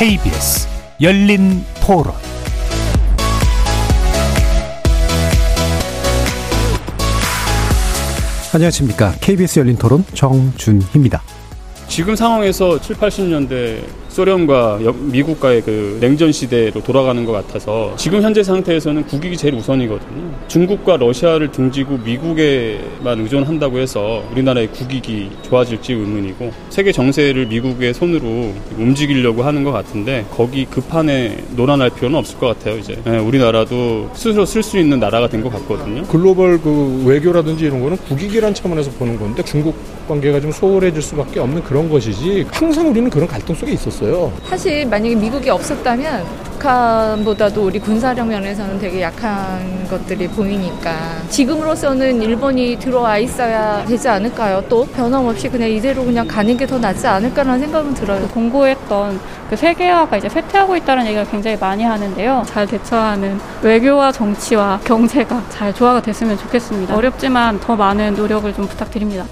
KBS 열린 토론 안녕하십니까. KBS 열린 토론 정준희입니다. 지금 상황에서 7, 80년대 소련과 미국과의 그 냉전 시대로 돌아가는 것 같아서 지금 현재 상태에서는 국익이 제일 우선이거든요. 중국과 러시아를 등지고 미국에만 의존한다고 해서 우리나라의 국익이 좋아질지 의문이고 세계 정세를 미국의 손으로 움직이려고 하는 것 같은데 거기 급판에 논란할 필요는 없을 것 같아요. 이제 네, 우리나라도 스스로 쓸 수 있는 나라가 된 것 같거든요. 글로벌 그 외교라든지 이런 거는 국익이란 차원에서 보는 건데 중국 관계가 좀 소홀해질 수밖에 없는 그런 것이지 항상 우리는 그런 갈등 속에 있었어요. 사실 만약에 미국이 없었다면 북한보다도 우리 군사력 면에서는 되게 약한 것들이 보이니까 지금으로서는 일본이 들어와 있어야 되지 않을까요? 또 변함없이 그냥 이대로 그냥 가는 게 더 낫지 않을까라는 생각은 들어요. 공고했던 그 세계화가 이제 쇠퇴하고 있다는 얘기를 굉장히 많이 하는데요. 잘 대처하는 외교와 정치와 경제가 잘 조화가 됐으면 좋겠습니다. 어렵지만 더 많은 노력을 좀 부탁드립니다.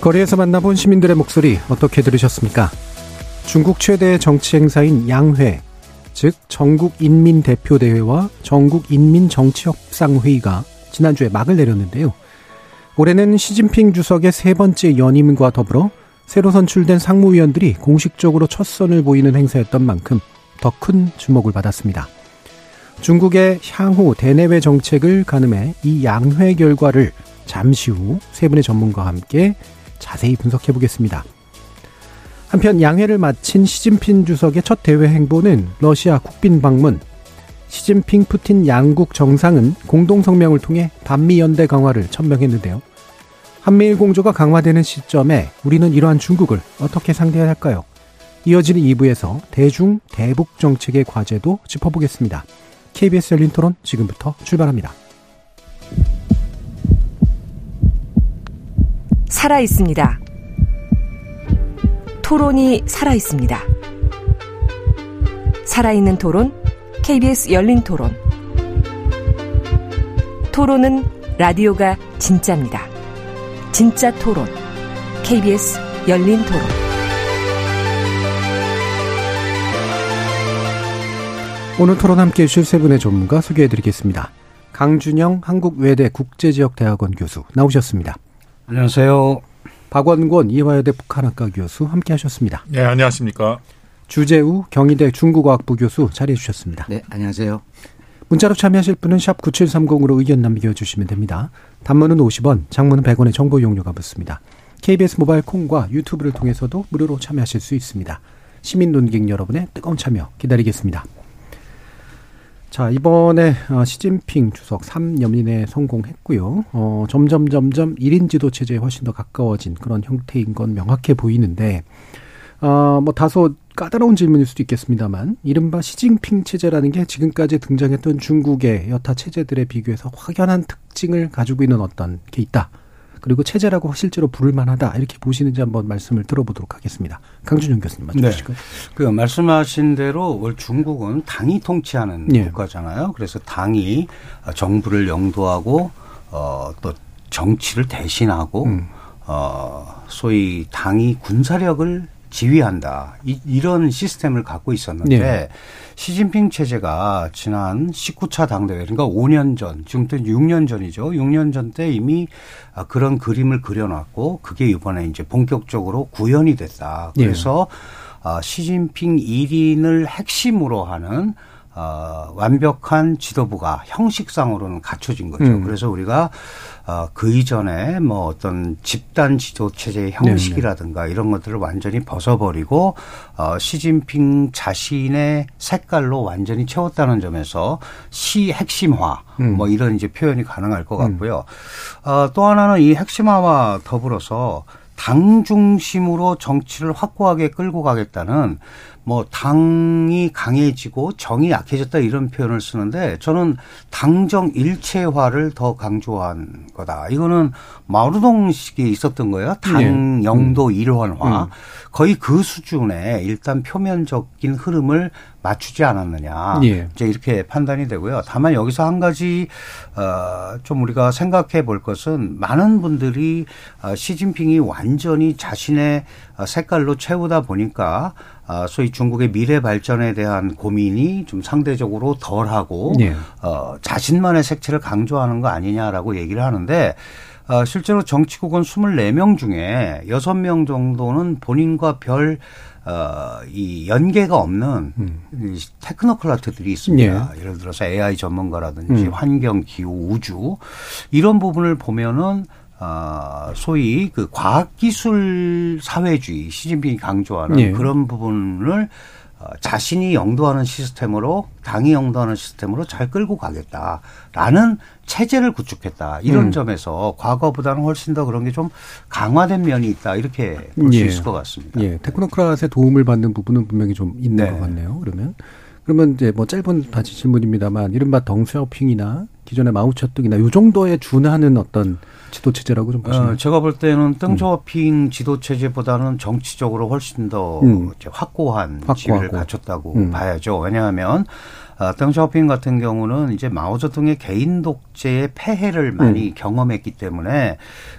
거리에서 만나본 시민들의 목소리 어떻게 들으셨습니까? 중국 최대 정치 행사인 양회, 즉 전국인민대표대회와 전국인민정치협상회의가 지난주에 막을 내렸는데요. 올해는 시진핑 주석의 세 번째 연임과 더불어 새로 선출된 상무위원들이 공식적으로 첫 선을 보이는 행사였던 만큼 더 큰 주목을 받았습니다. 중국의 향후 대내외 정책을 가늠해 이 양회 결과를 잠시 후 세 분의 전문가와 함께 자세히 분석해 보겠습니다. 한편 양회를 마친 시진핑 주석의 첫 대외 행보는 러시아 국빈 방문. 시진핑 푸틴 양국 정상은 공동 성명을 통해 반미 연대 강화를 천명했는데요. 한미일 공조가 강화되는 시점에 우리는 이러한 중국을 어떻게 상대해야 할까요? 이어지는 2부에서 대중 대북 정책의 과제도 짚어보겠습니다. KBS 열린 토론 지금부터 출발합니다. 살아 있습니다. 토론이 살아 있습니다. 살아있는 토론, KBS 열린 토론. 토론은 라디오가 진짜입니다. 진짜 토론, KBS 열린 토론. 오늘 토론 함께 해주실 세 분의 전문가 소개해 드리겠습니다. 강준영 한국외대 국제지역대학원 교수 나오셨습니다. 안녕하세요. 박원권 이화여대 북한학과 교수 함께 하셨습니다. 네, 안녕하십니까. 주재우 경희대 중국어학부 교수 자리해 주셨습니다. 네, 안녕하세요. 문자로 참여하실 분은 샵 9730으로 의견 남겨주시면 됩니다. 단문은 50원, 장문은 100원의 정보 이용료가 붙습니다. KBS 모바일 콩과 유튜브를 통해서도 무료로 참여하실 수 있습니다. 시민 논객 여러분의 뜨거운 참여 기다리겠습니다. 자, 이번에 어, 시진핑 주석 3연임에 성공했고요. 어, 점점 점점 1인 지도 체제에 훨씬 더 가까워진 그런 형태인 건 명확해 보이는데 어, 뭐 다소 까다로운 질문일 수도 있겠습니다만 이른바 시진핑 체제라는 게 지금까지 등장했던 중국의 여타 체제들에 비교해서 확연한 특징을 가지고 있는 어떤 게 있다. 그리고 체제라고 실제로 부를 만하다 이렇게 보시는지 한번 말씀을 들어보도록 하겠습니다. 강준영 교수님 맞춰주실까요? 네. 그 말씀하신 대로 중국은 당이 통치하는 네. 국가잖아요. 그래서 당이 정부를 영도하고 어, 또 정치를 대신하고 음. 어, 소위 당이 군사력을 지휘한다. 이, 런 시스템을 갖고 있었는데 네. 시진핑 체제가 지난 19차 당대회 그러니까 5년 전, 지금부터 6년 전이죠. 6년 전 때 이미 그런 그림을 그려놨고 그게 이번에 이제 본격적으로 구현이 됐다. 그래서 네. 시진핑 1인을 핵심으로 하는 어, 완벽한 지도부가 형식상으로는 갖춰진 거죠. 음. 그래서 우리가 어, 그 이전에 뭐 어떤 집단 지도 체제의 형식이라든가 네네. 이런 것들을 완전히 벗어버리고 어, 시진핑 자신의 색깔로 완전히 채웠다는 점에서 시 핵심화 음. 뭐 이런 이제 표현이 가능할 것 음. 같고요. 음. 어, 또 하나는 이 핵심화와 더불어서 당 중심으로 정치를 확고하게 끌고 가겠다는 뭐 당이 강해지고 정이 약해졌다 이런 표현을 쓰는데 저는 당정 일체화를 더 강조한 거다. 이거는 마루동식이 있었던 거예요. 당 네. 영도 음. 일원화. 음. 거의 그 수준의 일단 표면적인 흐름을 맞추지 않았느냐. 예. 이제 이렇게 판단이 되고요. 다만 여기서 한 가지 어좀 우리가 생각해 볼 것은 많은 분들이 어 시진핑이 완 완전히 자신의 색깔로 채우다 보니까 아, 소위 중국의 미래 발전에 대한 고민이 좀 상대적으로 덜하고 네. 어, 자신만의 색채를 강조하는 거 아니냐라고 얘기를 하는데 어, 실제로 정치국은 24명 중에 6명 정도는 본인과 별 어, 이 연계가 없는 음. 이 테크노클라트들이 있습니다. 예. 예를 들어서 AI 전문가라든지 음. 환경, 기후, 우주 이런 부분을 보면은 어, 소위 그 과학기술 사회주의 시진핑이 강조하는 예. 그런 부분을 어, 자신이 영도하는 시스템으로 당이 영도하는 시스템으로 잘 끌고 가겠다라는 체제를 구축했다 이런 음. 점에서 과거보다는 훨씬 더 그런 게 좀 강화된 면이 있다 이렇게 볼수 예. 있을 것 같습니다. 예, 테크노크라스의 도움을 받는 부분은 분명히 좀 있는 네. 것 같네요. 그러면 그러면 이제 뭐 짧은 다시 질문입니다만 이른바 덩샤오핑이나 기존의 마우처뚝이나 요 정도에 준하는 어떤 지도 체제라고 좀 보시나요? 어, 제가 볼 때는 덩샤오핑 음. 지도 체제보다는 정치적으로 훨씬 더 음. 확고한 지위를 갖췄다고 음. 봐야죠. 왜냐하면 어, 덩샤오핑 같은 경우는 이제 마오쩌둥의 개인 독재의 폐해를 많이 음. 경험했기 때문에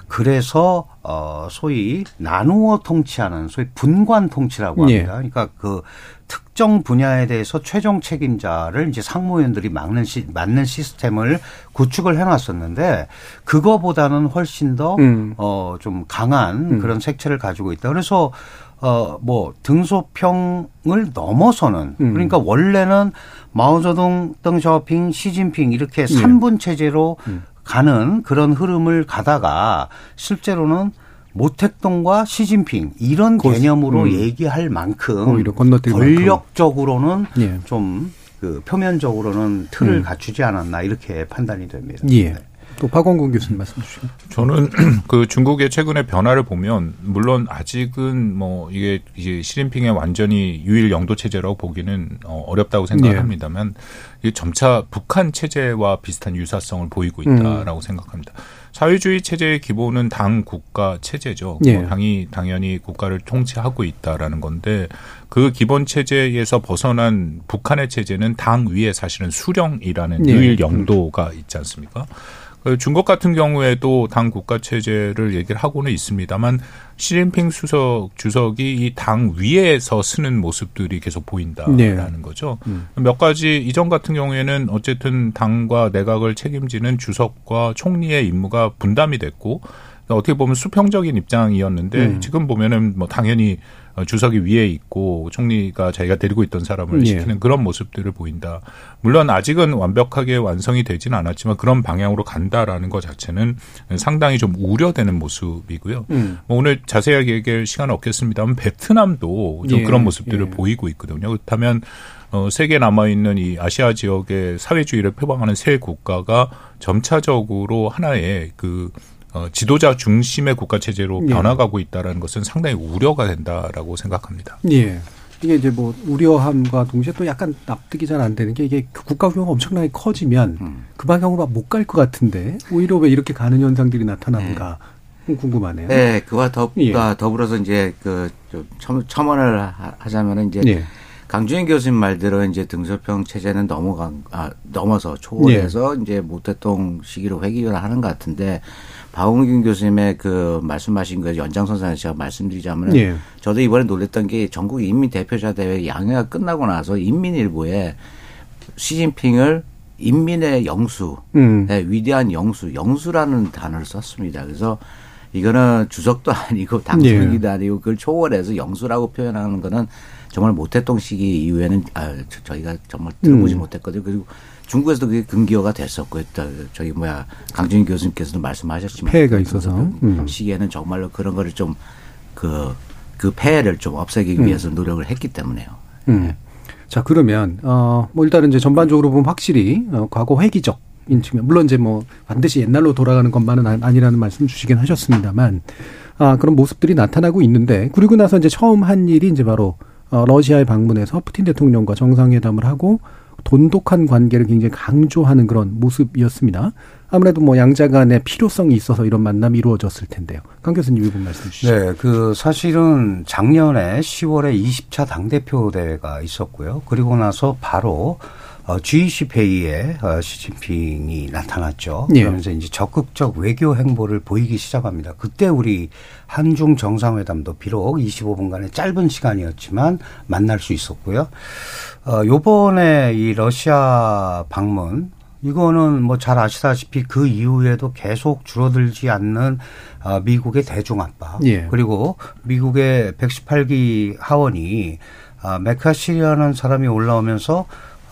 그래서 어 소위 나누어 통치하는 소위 분관 통치라고 합니다. 예. 그러니까 그 특정 분야에 대해서 최종 책임자를 이제 상무위원들이 막는 시, 맞는 시스템을 구축을 해놨었는데 그거보다는 훨씬 더 음. 어좀 강한 음. 그런 색채를 가지고 있다. 그래서 어, 뭐, 등소평을 넘어서는, 음. 그러니까 원래는 마오쩌둥, 덩샤오핑, 시진핑 이렇게 네. 3분 체제로 음. 가는 그런 흐름을 가다가 실제로는 모택동과 시진핑 이런 고, 개념으로 음. 얘기할 만큼 오히려 권력적으로는 예. 좀그 표면적으로는 틀을 음. 갖추지 않았나 이렇게 판단이 됩니다. 예. 네. 또 박원근 교수님 말씀 주시죠. 저는 그 중국의 최근의 변화를 보면 물론 아직은 뭐 이게 이제 시진핑의 완전히 유일 영도 체제라고 보기는 어, 어렵다고 생각합니다만 네. 이게 점차 북한 체제와 비슷한 유사성을 보이고 있다라고 음. 생각합니다. 사회주의 체제의 기본은 당 국가 체제죠. 네. 뭐 당이 당연히 국가를 통치하고 있다라는 건데 그 기본 체제에서 벗어난 북한의 체제는 당 위에 사실은 수령이라는 네. 유일 영도가 있지 않습니까? 그 중국 같은 경우에도 당 국가 체제를 얘기를 하고는 있습니다만 시진핑 수석 주석이 이 당 위에서 쓰는 모습들이 계속 보인다라는 네. 거죠. 음. 몇 가지 이전 같은 경우에는 어쨌든 당과 내각을 책임지는 주석과 총리의 임무가 분담이 됐고 어떻게 보면 수평적인 입장이었는데 음. 지금 보면은 뭐 당연히 어, 주석이 위에 있고 총리가 자기가 데리고 있던 사람을 네. 시키는 그런 모습들을 보인다. 물론 아직은 완벽하게 완성이 되지는 않았지만 그런 방향으로 간다라는 것 자체는 상당히 좀 우려되는 모습이고요. 음. 뭐 오늘 자세하게 얘기할 시간은 없겠습니다만 베트남도 좀 예. 그런 모습들을 예. 보이고 있거든요. 그렇다면 어, 세계에 남아있는 이 아시아 지역의 사회주의를 표방하는 세 국가가 점차적으로 하나의 그 어, 지도자 중심의 국가 체제로 예. 변화가고 있다라는 것은 상당히 우려가 된다라고 생각합니다. 예. 이게 이제 뭐 우려함과 동시에 또 약간 납득이 잘 안 되는 게 이게 국가 규모가 엄청나게 커지면 음. 그 방향으로 못 갈 것 같은데 오히려 왜 이렇게 가는 현상들이 나타나는가 네. 궁금하네요. 네, 그와 더, 예. 더불어서 이제 그좀 첨언을 하자면은 이제 예. 강주인 교수님 말대로 이제 등소평 체제는 넘어간 아, 넘어서 초월해서 예. 이제 모태통 시기로 회귀를 하는 것 같은데 박홍균 교수님의 그 말씀하신 그 연장선상에서 제가 말씀드리자면 예. 저도 이번에 놀랬던 게 전국 인민 대표자 대회 양회가 끝나고 나서 인민일보에 시진핑을 인민의 영수, 음. 네, 위대한 영수, 영수라는 단어를 썼습니다. 그래서 이거는 주석도 아니고 당수기도 예. 아니고 그걸 초월해서 영수라고 표현하는 거는 정말 모태동 시기 이후에는 아, 저희가 정말 들어보지 음. 못했거든요. 그리고 중국에서도 그게 금기어가 됐었고 저기 뭐야 강준희 교수님께서도 말씀하셨지만 폐해가 있어서 음. 시기에는 정말로 그런 거를 좀 그그 그 폐해를 좀 없애기 음. 위해서 노력을 했기 때문에요. 음. 네. 자 그러면 어뭐 일단은 이제 전반적으로 보면 확실히 어, 과거 회기적 인 측면 물론 이제 뭐 반드시 옛날로 돌아가는 것만은 아니라는 말씀 주시긴 하셨습니다만 아 그런 모습들이 나타나고 있는데 그리고 나서 이제 처음 한 일이 이제 바로 어 러시아에 방문해서 푸틴 대통령과 정상회담을 하고 돈독한 관계를 굉장히 강조하는 그런 모습이었습니다. 아무래도 뭐 양자 간의 필요성이 있어서 이런 만남이 이루어졌을 텐데요. 강 교수님 이분 말씀 주시죠. 네, 그 사실은 작년에 10월에 20차 당대표 대회가 있었고요. 그리고 나서 바로 어, G20 회의에 어, 시진핑이 나타났죠. 예. 그러면서 이제 적극적 외교 행보를 보이기 시작합니다. 그때 우리 한중 정상회담도 비록 25분간의 짧은 시간이었지만 만날 수 있었고요. 어, 요번에 이 러시아 방문 이거는 뭐 잘 아시다시피 그 이후에도 계속 줄어들지 않는 어, 미국의 대중 압박 예. 그리고 미국의 118기 하원이 아, 메카시라는 사람이 올라오면서 어,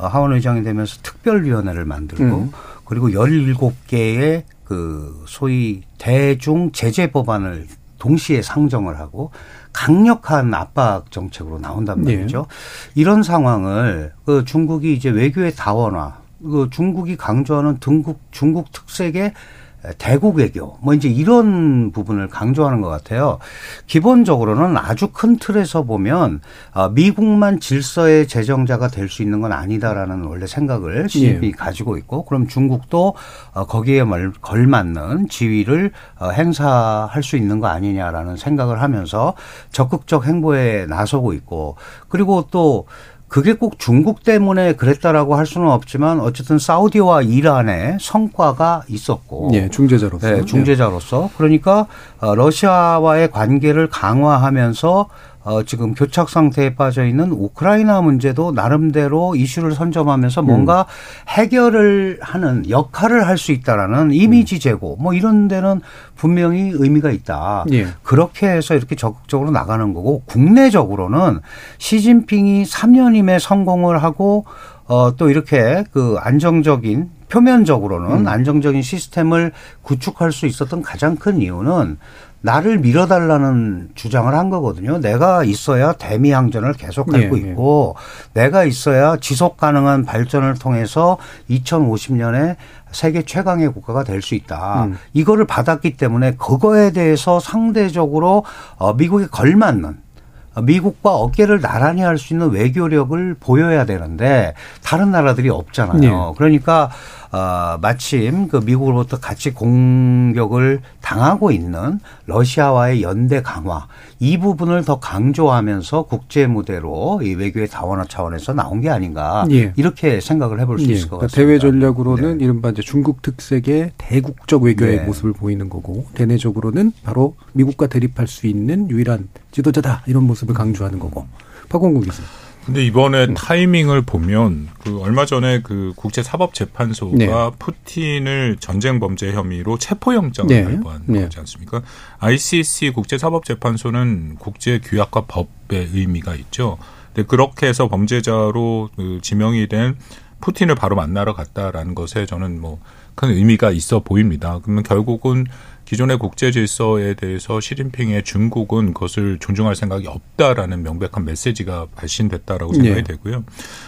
하원 의장이 되면서 특별위원회를 만들고 음. 그리고 17개의 그 소위 대중 제재 법안을 동시에 상정을 하고 강력한 압박 정책으로 나온단 네. 말이죠. 네. 이런 상황을 그 중국이 이제 외교의 다원화, 그 중국이 강조하는 등국 중국 특색의 대국 외교 뭐 이제 이런 부분을 강조하는 것 같아요. 기본적으로는 아주 큰 틀에서 보면 어, 미국만 질서의 제정자가 될 수 있는 건 아니다라는 원래 생각을 시진핑이 예. 가지고 있고 그럼 중국도 어, 거기에 걸맞는 지위를 어, 행사할 수 있는 거 아니냐라는 생각을 하면서 적극적 행보에 나서고 있고 그리고 또 그게 꼭 중국 때문에 그랬다라고 할 수는 없지만 어쨌든 사우디와 이란의 성과가 있었고. 네, 중재자로서. 네, 중재자로서. 그러니까 어, 러시아와의 관계를 강화하면서 어, 지금 교착 상태에 빠져 있는 우크라이나 문제도 나름대로 이슈를 선점하면서 뭔가 음. 해결을 하는 역할을 할 수 있다라는 이미지 음. 제고 뭐 이런 데는 분명히 의미가 있다. 예. 그렇게 해서 이렇게 적극적으로 나가는 거고 국내적으로는 시진핑이 3년임에 성공을 하고 어, 또 이렇게 그 안정적인 표면적으로는 음. 안정적인 시스템을 구축할 수 있었던 가장 큰 이유는 나를 밀어달라는 주장을 한 거거든요. 내가 있어야 대미항전을 계속할 수 네, 네, 있고 내가 있어야 지속 가능한 발전을 통해서 2050년에 세계 최강의 국가가 될 수 있다. 음. 이거를 받았기 때문에 그거에 대해서 상대적으로 어 미국에 걸맞는 미국과 어깨를 나란히 할 수 있는 외교력을 보여야 되는데 다른 나라들이 없잖아요. 네. 그러니까 어, 마침 그 미국으로부터 같이 공격을 당하고 있는 러시아와의 연대 강화 이 부분을 더 강조하면서 국제 무대로 이 외교의 다원화 차원에서 나온 게 아닌가 예. 이렇게 생각을 해볼 수 예. 있을 것 그러니까 같습니다. 대외 전략으로는 네. 이른바 이제 중국 특색의 대국적 외교의 네. 모습을 보이는 거고 대내적으로는 바로 미국과 대립할 수 있는 유일한 지도자다 이런 모습을 강조하는 거고 박원국 교수님. 근데 이번에 음. 타이밍을 보면 그 얼마 전에 그 국제 사법 재판소가 네. 푸틴을 전쟁 범죄 혐의로 체포 영장을 네. 발부한 네. 거지 않습니까? ICC 국제 사법 재판소는 국제 규약과 법의 의미가 있죠. 근데 그렇게 해서 범죄자로 그 지명이 된 푸틴을 바로 만나러 갔다라는 것에 저는 뭐 큰 의미가 있어 보입니다. 그러면 결국은 기존의 국제 질서에 대해서 시진핑의 중국은 그것을 존중할 생각이 없다라는 명백한 메시지가 발신됐다라고 생각이 네. 되고요.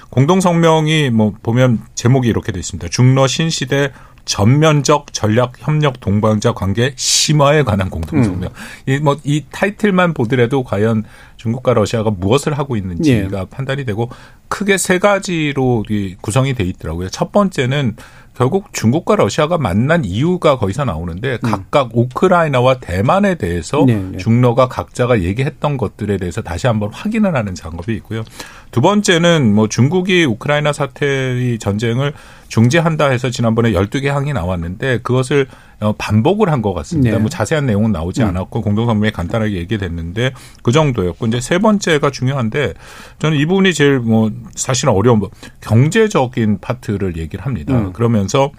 공동 성명이 뭐 보면 제목이 이렇게 돼 있습니다. 중러 신시대 전면적 전략 협력 동반자 관계 심화에 관한 공동 성명. 음. 이뭐이 뭐 타이틀만 보더라도 과연 중국과 러시아가 무엇을 하고 있는지가 네. 판단이 되고 크게 세 가지로 구성이 돼 있더라고요. 첫 번째는 결국 중국과 러시아가 만난 이유가 거기서 나오는데 음. 각각 우크라이나와 대만에 대해서 네, 네. 중러가 각자가 얘기했던 것들에 대해서 다시 한번 확인을 하는 작업이 있고요. 두 번째는 뭐 중국이 우크라이나 사태의 전쟁을 중재한다 해서 지난번에 12개 항이 나왔는데 그것을 어, 반복을 한 것 같습니다. 네. 뭐 자세한 내용은 나오지 음. 않았고 공동성명에 간단하게 얘기됐는데 그 정도였고 이제 세 번째가 중요한데 저는 이 부분이 제일 뭐 사실은 어려운 뭐 경제적인 파트를 얘기를 합니다. 음. 그러면서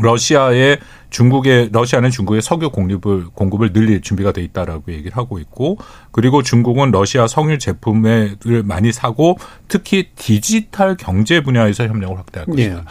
러시아의 중국의 러시아는 중국의 석유 공급을 공급을 늘릴 준비가 돼 있다라고 얘기를 하고 있고 그리고 중국은 러시아 석유 제품을 많이 사고 특히 디지털 경제 분야에서 협력을 확대할 것이다. 예.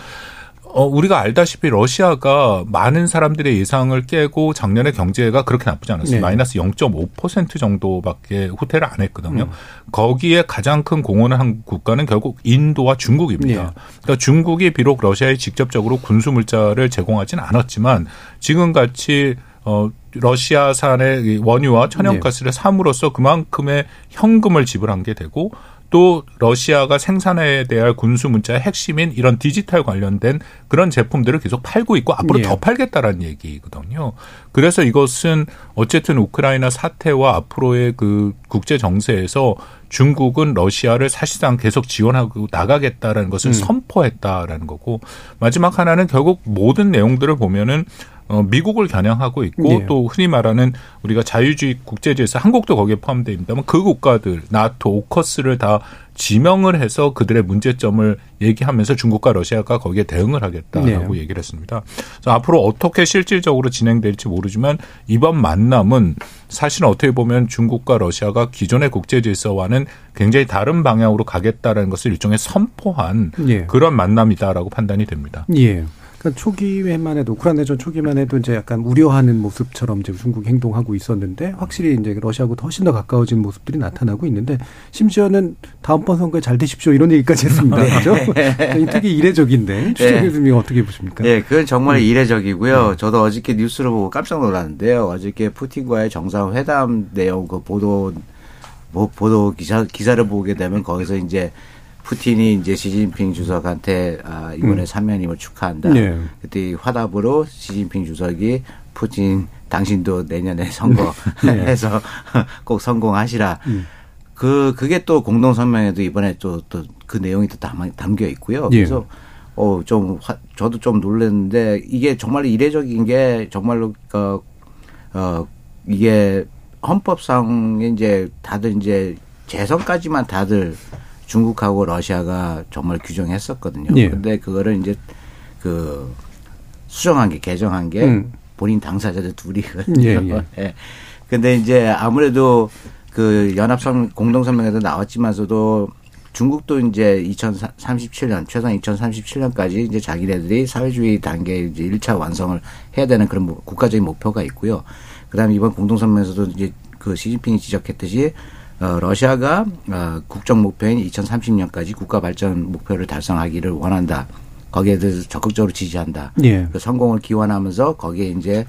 어, 우리가 알다시피 러시아가 많은 사람들의 예상을 깨고 작년에 경제가 그렇게 나쁘지 않았어요. 네. 마이너스 0.5% 정도밖에 후퇴를 안 했거든요. 음. 거기에 가장 큰 공헌을 한 국가는 결국 인도와 중국입니다. 네. 그러니까 중국이 비록 러시아에 직접적으로 군수 물자를 제공하지는 않았지만 지금 같이 어 러시아산의 원유와 천연가스를 네. 삼으로써 그만큼의 현금을 지불한 게 되고 또 러시아가 생산해야 될 군수 문자의 핵심인 이런 디지털 관련된 그런 제품들을 계속 팔고 있고 앞으로 예. 더 팔겠다라는 얘기거든요. 그래서 이것은 어쨌든 우크라이나 사태와 앞으로의 그 국제 정세에서 중국은 러시아를 사실상 계속 지원하고 나가겠다라는 것을 음. 선포했다라는 거고 마지막 하나는 결국 모든 내용들을 보면은 어, 미국을 겨냥하고 있고 네. 또 흔히 말하는 우리가 자유주의 국제제에서 한국도 거기에 포함되어 있다면 그 국가들 나토 오커스를 다 지명을 해서 그들의 문제점을 얘기하면서 중국과 러시아가 거기에 대응을 하겠다라고 네. 얘기를 했습니다. 그래서 앞으로 어떻게 실질적으로 진행될지 모르지만 이번 만남은 사실은 어떻게 보면 중국과 러시아가 기존의 국제 질서와는 굉장히 다른 방향으로 가겠다라는 것을 일종의 선포한 네. 그런 만남이다라고 판단이 됩니다. 예. 그러니까 초기에만 해도 우크라이나 전 초기만 해도 이제 약간 우려하는 모습처럼 이제 중국 행동하고 있었는데 확실히 이제 러시아하고 훨씬 더 가까워진 모습들이 나타나고 있는데 심지어는 다음번 선거에 잘 되십시오 이런 얘기까지 했습니다. 네. 그렇죠? 되게 이례적인데 추정 네. 교수님 어떻게 보십니까? 네, 그건 정말 음. 이례적이고요. 네. 저도 어저께 뉴스를 보고 깜짝 놀랐는데요. 어저께 푸틴과의 정상회담 내용 그 보도 뭐 보도 기사 기사를 보게 되면 거기서 이제 푸틴이 이제 시진핑 주석한테 아, 이번에 음. 사면임을 축하한다. 네. 그때 화답으로 시진핑 주석이 푸틴 당신도 내년에 선거해서 네. 꼭 성공하시라. 음. 그 그게 또 공동 성명에도 이번에 또 또 그 내용이 또 담겨 있고요. 예. 그래서 어좀 저도 좀 놀랐는데 이게 정말 이례적인 게 정말로 그, 어 이게 헌법상 이제 다들 이제 재선까지만 다들 중국하고 러시아가 정말 규정했었거든요. 예. 근데 그거를 이제 그 수정한 게 개정한 게 음. 본인 당사자들 둘이거든요. 예, 예. 예. 근데 이제 아무래도 그 연합성 공동성명에도 나왔지만서도 중국도 이제 2037년 최소한 2037년까지 이제 자기네들이 사회주의 단계 이제 1차 완성을 해야 되는 그런 국가적인 목표가 있고요. 그다음에 이번 공동성명에서도 이제 그 시진핑이 지적했듯이 어, 러시아가 어, 국정 목표인 2030년까지 국가 발전 목표를 달성하기를 원한다. 거기에 대해서 적극적으로 지지한다. 예. 그 성공을 기원하면서 거기에 이제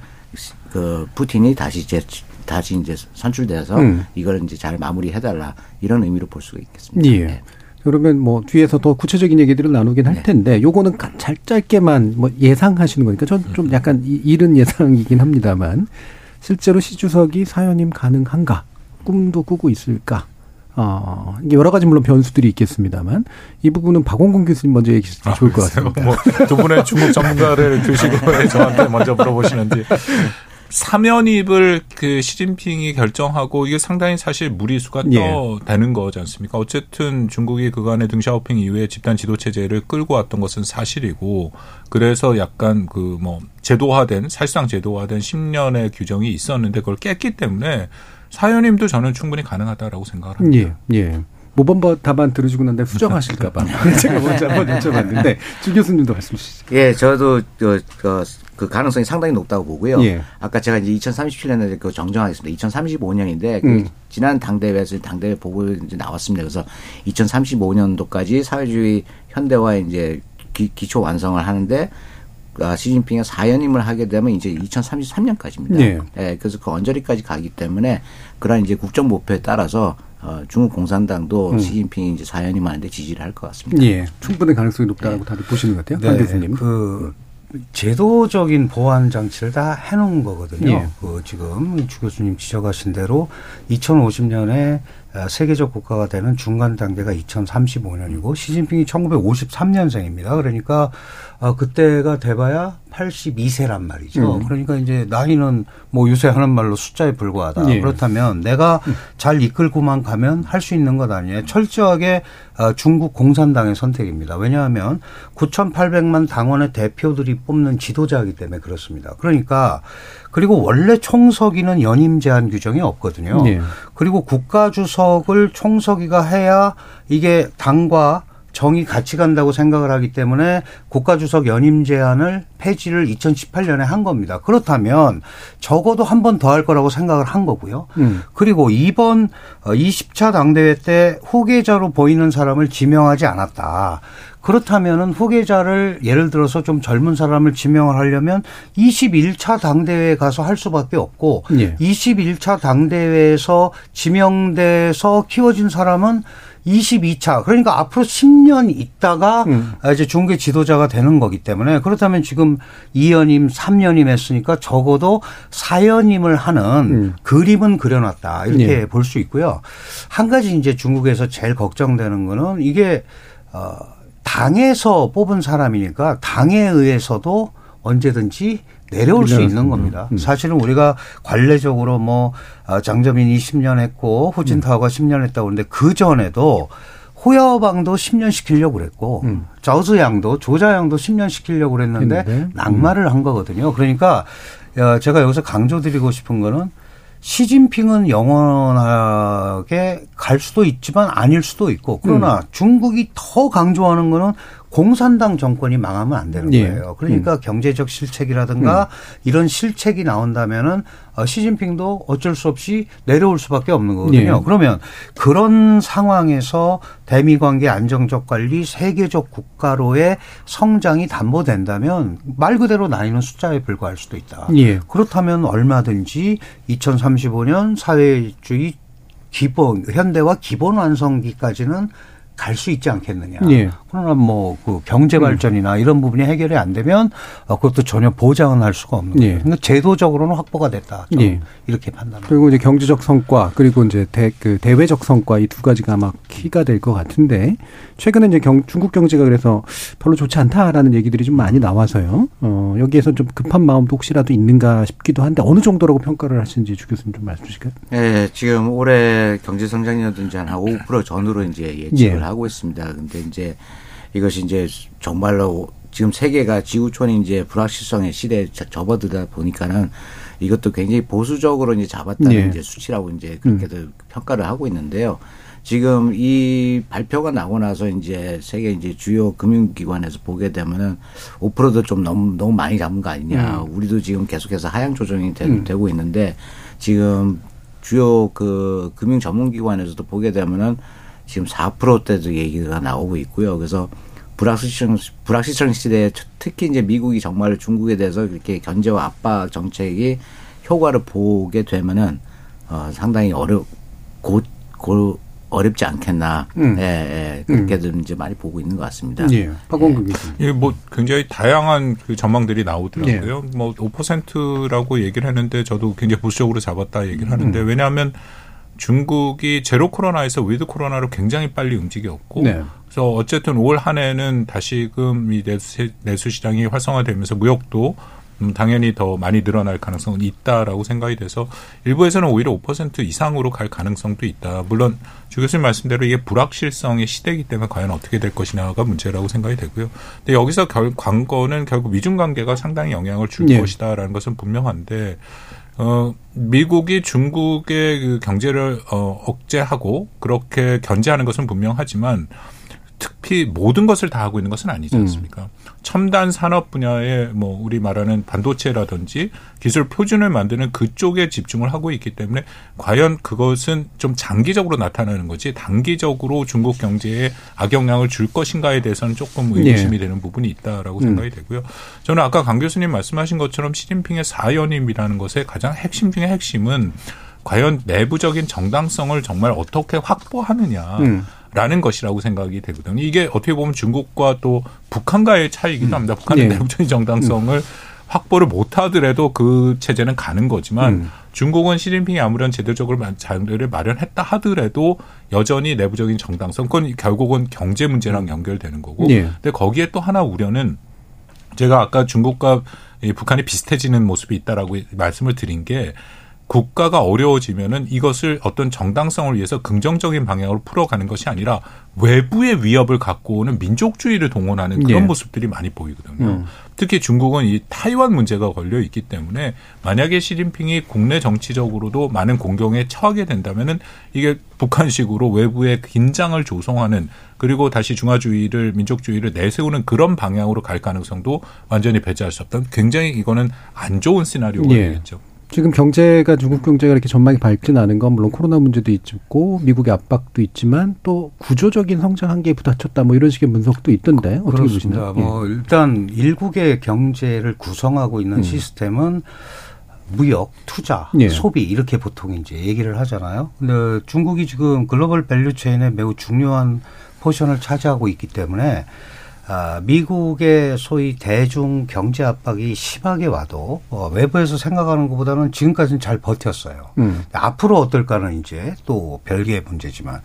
그 푸틴이 다시 이제 다시 이제 선출돼서 음. 이걸 이제 잘 마무리해달라 이런 의미로 볼 수가 있겠습니다. 예. 네. 그러면 뭐 뒤에서 더 구체적인 얘기들을 나누긴 할 네. 텐데 요거는 잘 짧게만 뭐 예상하시는 거니까 전 좀 약간 이른 예상이긴 합니다만 실제로 시 주석이 사연임 가능한가? 꿈도 꾸고 있을까? 어, 이게 여러 가지 물론 변수들이 있겠습니다만 이 부분은 박원근 교수님 먼저 얘기해 주시면 좋을 것 같습니다. 뭐 두 분의 중국 전문가를 두시고 저한테 먼저 물어보시는지 사면입을 그 시진핑이 결정하고 이게 상당히 사실 무리수가 예. 더 되는 거지 않습니까? 어쨌든 중국이 그간의 등샤오핑 이후에 집단 지도 체제를 끌고 왔던 것은 사실이고 그래서 약간 그 뭐 제도화된 사실상 제도화된 10년의 규정이 있었는데 그걸 깼기 때문에 사연님도 저는 충분히 가능하다라고 생각을 합니다. 예, 예. 모범법 답안 들으시고 난데 수정하실까봐 제가 먼저 한번 여쭤봤는데 주 교수님도 말씀 주시죠. 예, 저도 그, 그, 그 가능성이 상당히 높다고 보고요. 예. 아까 제가 이제 2037년에 그 정정하겠습니다. 2035년인데 그 음. 지난 당대회에서 당대회 보고 이제 나왔습니다. 그래서 2035년도까지 사회주의 현대화 이제 기, 기초 완성을 하는데 아, 시진핑이 사연임을 하게 되면 이제 2033년까지입니다. 네. 예, 그래서 그 언저리까지 가기 때문에 그런 이제 국정 목표에 따라서 어, 중국 공산당도 음. 시진핑이 이제 사연임 하는데 지지를 할 것 같습니다. 예. 충분히 가능성이 높다고 예. 다들 보시는 것 같아요. 네. 교수님. 그 제도적인 보안 장치를 다 해놓은 거거든요. 예. 그 지금 주 교수님 지적하신 대로 2050년에 세계적 국가가 되는 중간 단계가 2035년이고 시진핑이 1953년생입니다. 그러니까 어, 그때가 돼봐야 82세란 말이죠. 음. 그러니까 이제 나이는 뭐 요새 하는 말로 숫자에 불과하다. 예. 그렇다면 내가 음. 잘 이끌고만 가면 할 수 있는 것 아니에요. 철저하게 어, 중국 공산당의 선택입니다. 왜냐하면 9,800만 당원의 대표들이 뽑는 지도자이기 때문에 그렇습니다. 그러니까 그리고 원래 총서기는 연임 제한 규정이 없거든요. 예. 그리고 국가 주석을 총서기가 해야 이게 당과 정이 같이 간다고 생각을 하기 때문에 국가주석 연임 제한을 폐지를 2018년에 한 겁니다. 그렇다면 적어도 한 번 더 할 거라고 생각을 한 거고요. 음. 그리고 이번 20차 당대회 때 후계자로 보이는 사람을 지명하지 않았다. 그렇다면은 후계자를 예를 들어서 좀 젊은 사람을 지명을 하려면 21차 당대회에 가서 할 수밖에 없고 예. 21차 당대회에서 지명돼서 키워진 사람은 22차 그러니까 앞으로 10년 있다가 음. 이제 중계 지도자가 되는 거기 때문에 그렇다면 지금 2연임, 3연임 했으니까 적어도 4연임을 하는 음. 그림은 그려놨다 이렇게 예. 볼수 있고요. 한 가지 이제 중국에서 제일 걱정되는 거는 이게 어 당에서 뽑은 사람이니까 당에 의해서도 언제든지 내려올 수 있는 겁니다. 음. 사실은 우리가 관례적으로 뭐 아, 장저민이 10년 했고 후진타오가 음. 10년 했다고 그러는데 그 전에도 호야오방도 10년 시키려고 그랬고 음. 저우즈양도 조자양도 10년 시키려고 그랬는데 했는데? 낙마를 한 거거든요. 그러니까 제가 여기서 강조드리고 싶은 거는 시진핑은 영원하게 갈 수도 있지만 아닐 수도 있고 그러나 음. 중국이 더 강조하는 거는 공산당 정권이 망하면 안 되는 예. 거예요. 그러니까 음. 경제적 실책이라든가 음. 이런 실책이 나온다면은 어, 시진핑도 어쩔 수 없이 내려올 수밖에 없는 거거든요. 예. 그러면 그런 상황에서 대미 관계 안정적 관리 세계적 국가로의 성장이 담보된다면 말 그대로 나뉘는 숫자에 불과할 수도 있다. 예. 그렇다면 얼마든지 2035년 사회주의 기본 현대화 기본 완성기까지는 갈 수 있지 않겠느냐. 예. 그러나 뭐 그 경제 발전이나 음. 이런 부분이 해결이 안 되면 어, 그것도 전혀 보장은 할 수가 없는 거예요. 예. 그러니까 제도적으로는 확보가 됐다. 예. 이렇게 판단합니다. 그리고 이제 경제적 성과 그리고 이제 대, 그 대외적 성과 이 두 가지가 아마 키가 될 것 같은데 최근에 이제 경, 중국 경제가 그래서 별로 좋지 않다라는 얘기들이 좀 많이 나와서요. 어, 여기에서 좀 급한 마음도 혹시라도 있는가 싶기도 한데 어느 정도라고 평가를 하시는지 주 교수님 좀 말씀 주실까요? 네, 지금 올해 경제 성장이라든지 한5% 전후로 이제 예측을 예. 하고 있습니다. 근데 이제 이것이 이제 정말로 지금 세계가 지구촌이 이제 불확실성의 시대에 접어들다 보니까는 이것도 굉장히 보수적으로 이제 잡았다는 예. 이제 수치라고 이제 그렇게도 음. 평가를 하고 있는데요. 지금 이 발표가 나고 나서 이제 세계 이제 주요 금융기관에서 보게 되면은 5%도 좀 너무 너무 많이 잡은 거 아니냐. 음. 우리도 지금 계속해서 하향 조정이 되, 음. 되고 있는데 지금 주요 그 금융 전문기관에서도 보게 되면은 지금 4%대도 얘기가 나오고 있고요. 그래서 불확실성 불확실성 시대에 특히 이제 미국이 정말 중국에 대해서 이렇게 견제와 압박 정책이 효과를 보게 되면은 어 상당히 어려 곧곧 어렵지 않겠나. 음. 예, 예. 그렇게들 음. 이제 많이 보고 있는 것 같습니다. 예. 박원근 교수님. 예. 뭐 굉장히 다양한 그 전망들이 나오더라고요. 예. 뭐 5%라고 얘기를 했는데 저도 굉장히 보수적으로 잡았다 얘기를 하는데 음. 왜냐하면 중국이 제로 코로나에서 위드 코로나로 굉장히 빨리 움직였고 네. 그래서 어쨌든 올 한 해는 다시금 이 내수, 내수 시장이 활성화되면서 무역도 음, 당연히 더 많이 늘어날 가능성은 있다라고 생각이 돼서 일부에서는 오히려 5% 이상으로 갈 가능성도 있다. 물론 주 교수님 말씀대로 이게 불확실성의 시대이기 때문에 과연 어떻게 될 것이냐가 문제라고 생각이 되고요. 근데 여기서 결, 관건은 결국 미중 관계가 상당히 영향을 줄 네. 것이다라는 것은 분명한데 어, 미국이 중국의 그 경제를 어, 억제하고 그렇게 견제하는 것은 분명하지만 특히 모든 것을 다 하고 있는 것은 아니지 음. 않습니까? 음. 첨단 산업 분야에 뭐 우리 말하는 반도체라든지 기술 표준을 만드는 그쪽에 집중을 하고 있기 때문에 과연 그것은 좀 장기적으로 나타나는 거지 단기적으로 중국 경제에 악영향을 줄 것인가에 대해서는 조금 의구심이 네. 되는 부분이 있다라고 음. 생각이 되고요. 저는 아까 강 교수님 말씀하신 것처럼 시진핑의 사연임이라는 것의 가장 핵심 중의 핵심은 과연 내부적인 정당성을 정말 어떻게 확보하느냐. 음. 라는 것이라고 생각이 되거든요. 이게 어떻게 보면 중국과 또 북한과의 차이기도 음. 합니다. 북한의 네. 내부적인 정당성을 음. 확보를 못 하더라도 그 체제는 가는 거지만 음. 중국은 시진핑이 아무런 제도적으로 자료를 마련했다 하더라도 여전히 내부적인 정당성, 그건 결국은 경제 문제랑 음. 연결되는 거고. 네. 근데 거기에 또 하나 우려는 제가 아까 중국과 북한이 비슷해지는 모습이 있다라고 말씀을 드린 게 국가가 어려워지면은 이것을 어떤 정당성을 위해서 긍정적인 방향으로 풀어가는 것이 아니라 외부의 위협을 갖고 오는 민족주의를 동원하는 그런 예. 모습들이 많이 보이거든요. 음. 특히 중국은 이 타이완 문제가 걸려 있기 때문에 만약에 시진핑이 국내 정치적으로도 많은 공경에 처하게 된다면은 이게 북한식으로 외부의 긴장을 조성하는 그리고 다시 중화주의를 민족주의를 내세우는 그런 방향으로 갈 가능성도 완전히 배제할 수 없다. 굉장히 이거는 안 좋은 시나리오가 예. 되겠죠. 지금 경제가 중국 경제가 이렇게 전망이 밝진 않은 건 물론 코로나 문제도 있고 미국의 압박도 있지만 또 구조적인 성장 한계에 부딪혔다 뭐 이런 식의 분석도 있던데 어떻게 그렇습니다. 보시나요? 뭐 예. 일단 일국의 경제를 구성하고 있는 음. 시스템은 무역, 투자, 예. 소비 이렇게 보통 이제 얘기를 하잖아요. 근데 중국이 지금 global value chain에 매우 중요한 포션을 차지하고 있기 때문에 아, 미국의 소위 대중 경제 압박이 심하게 와도 어, 외부에서 생각하는 것보다는 지금까지는 잘 버텼어요. 음. 앞으로 어떨까는 이제 또 별개의 문제지만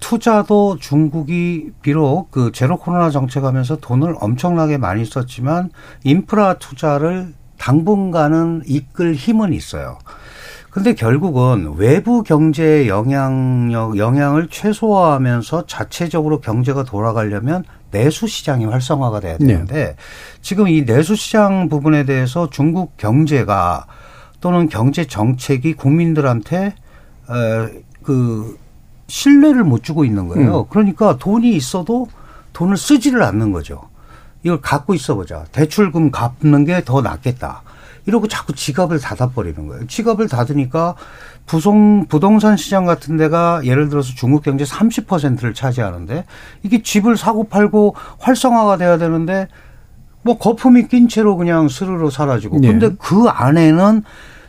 투자도 중국이 비록 그 제로 코로나 정책하면서 돈을 엄청나게 많이 썼지만 인프라 투자를 당분간은 이끌 힘은 있어요. 근데 결국은 외부 경제 영향력 영향을 최소화하면서 자체적으로 경제가 돌아가려면 내수 시장이 활성화가 돼야 되는데 네. 지금 이 내수 시장 부분에 대해서 중국 경제가 또는 경제 정책이 국민들한테 어그 신뢰를 못 주고 있는 거예요. 음. 그러니까 돈이 있어도 돈을 쓰지를 않는 거죠. 이걸 갖고 있어 보자. 대출금 갚는 게 더 낫겠다. 이러고 자꾸 지갑을 닫아버리는 거예요. 지갑을 닫으니까 부동, 부동산 시장 같은 데가 예를 들어서 중국 경제 30%를 차지하는데 이게 집을 사고 팔고 활성화가 돼야 되는데 뭐 거품이 낀 채로 그냥 스르르 사라지고. 근데 네. 그 안에는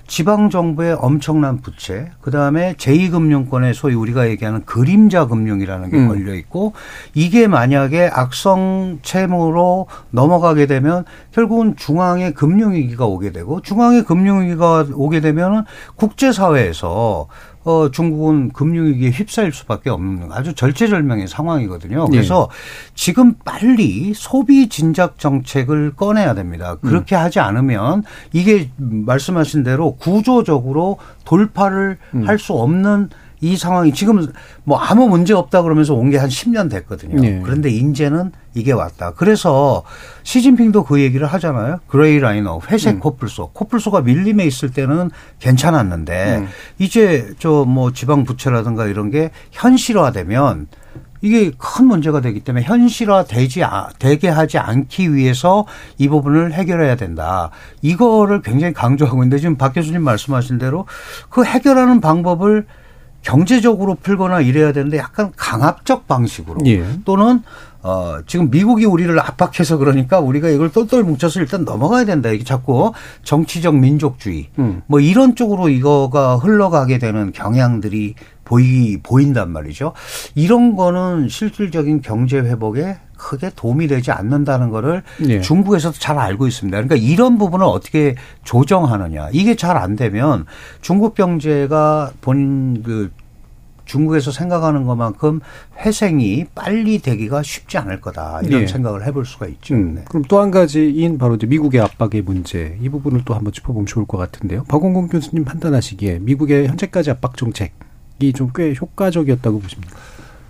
지방 정부의 엄청난 부채, 그 다음에 제2금융권의 소위 우리가 얘기하는 그림자 금융이라는 게 음. 걸려 있고 이게 만약에 악성 채무로 넘어가게 되면 결국은 중앙의 금융 위기가 오게 되고 중앙의 금융 위기가 오게 되면 국제 사회에서 어, 중국은 금융위기에 휩싸일 수밖에 없는 아주 절체절명의 상황이거든요. 네. 그래서 네. 지금 빨리 소비 진작 정책을 꺼내야 됩니다. 그렇게 음. 하지 않으면 이게 말씀하신 대로 구조적으로 돌파를 음. 할수 없는 이 상황이 지금 뭐 아무 문제 없다 그러면서 온 게 한 10년 됐거든요. 네. 그런데 이제는 이게 왔다. 그래서 시진핑도 그 얘기를 하잖아요. gray rhino, 회색 음. 코뿔소. 코뿔소가 밀림에 있을 때는 괜찮았는데 음. 이제 저 뭐 지방 부채라든가 이런 게 현실화되면 이게 큰 문제가 되기 때문에 현실화 되지 되게 하지 않기 위해서 이 부분을 해결해야 된다. 이거를 굉장히 강조하고 있는데 지금 박 교수님 말씀하신 대로 그 해결하는 방법을 경제적으로 풀거나 이래야 되는데 약간 강압적 방식으로 예. 또는 어 지금 미국이 우리를 압박해서 그러니까 우리가 이걸 똘똘 뭉쳐서 일단 넘어가야 된다. 이게 자꾸 정치적 민족주의 음. 뭐 이런 쪽으로 이거가 흘러가게 되는 경향들이 보이 보인단 말이죠. 이런 거는 실질적인 경제 회복에 크게 도움이 되지 않는다는 거를 네. 중국에서도 잘 알고 있습니다. 그러니까 이런 부분을 어떻게 조정하느냐. 이게 잘 안 되면 중국 경제가 본 그 중국에서 생각하는 것만큼 회생이 빨리 되기가 쉽지 않을 거다 이런 네. 생각을 해볼 수가 있죠. 음, 네. 그럼 또 한 가지인 바로 이제 미국의 압박의 문제 이 부분을 또 한번 짚어보면 좋을 것 같은데요. 박원공 교수님 판단하시기에 미국의 현재까지 압박 정책 이 좀꽤 효과적이었다고 보십니까?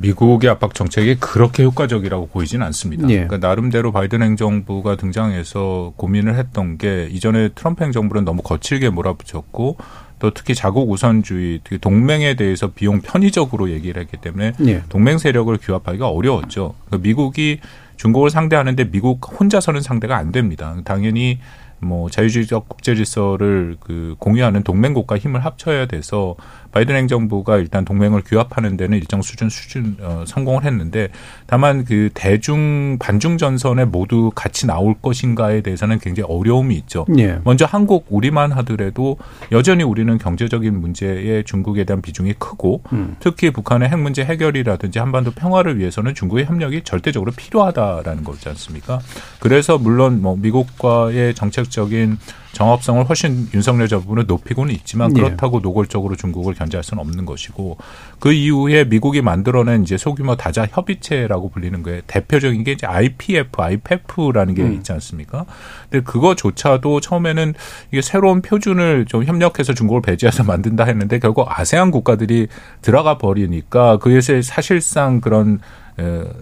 미국의 압박 정책이 그렇게 효과적이라고 보이지는 않습니다. 예. 그러니까 나름대로 바이든 행정부가 등장해서 고민을 했던 게 이전에 트럼프 행정부는 너무 거칠게 몰아붙였고 또 특히 자국 우선주의, 특히 동맹에 대해서 비용 편의적으로 얘기를 했기 때문에 예. 동맹 세력을 규합하기가 어려웠죠. 그러니까 미국이 중국을 상대하는데 미국 혼자서는 상대가 안 됩니다. 당연히 뭐 자유주의적 국제 질서를 그 공유하는 동맹국과 힘을 합쳐야 돼서 바이든 행정부가 일단 동맹을 규합하는 데는 일정 수준 수준 어, 성공을 했는데 다만 그 대중 반중 전선에 모두 같이 나올 것인가에 대해서는 굉장히 어려움이 있죠. 예. 먼저 한국 우리만 하더라도 여전히 우리는 경제적인 문제에 중국에 대한 비중이 크고 음. 특히 북한의 핵 문제 해결이라든지 한반도 평화를 위해서는 중국의 협력이 절대적으로 필요하다라는 거지 않습니까? 그래서 물론 뭐 미국과의 정책 정치적인 정합성을 훨씬 윤석열 정부는 높이고는 있지만 네. 그렇다고 네. 노골적으로 중국을 견제할 수는 없는 것이고 그 이후에 미국이 만들어낸 이제 소규모 다자 협의체라고 불리는 거에 대표적인 게 이제 IPF, IPEF라는 게 음. 있지 않습니까? 근데 그거조차도 처음에는 이게 새로운 표준을 좀 협력해서 중국을 배제해서 만든다 했는데 결국 아세안 국가들이 들어가 버리니까 그것에 사실상 그런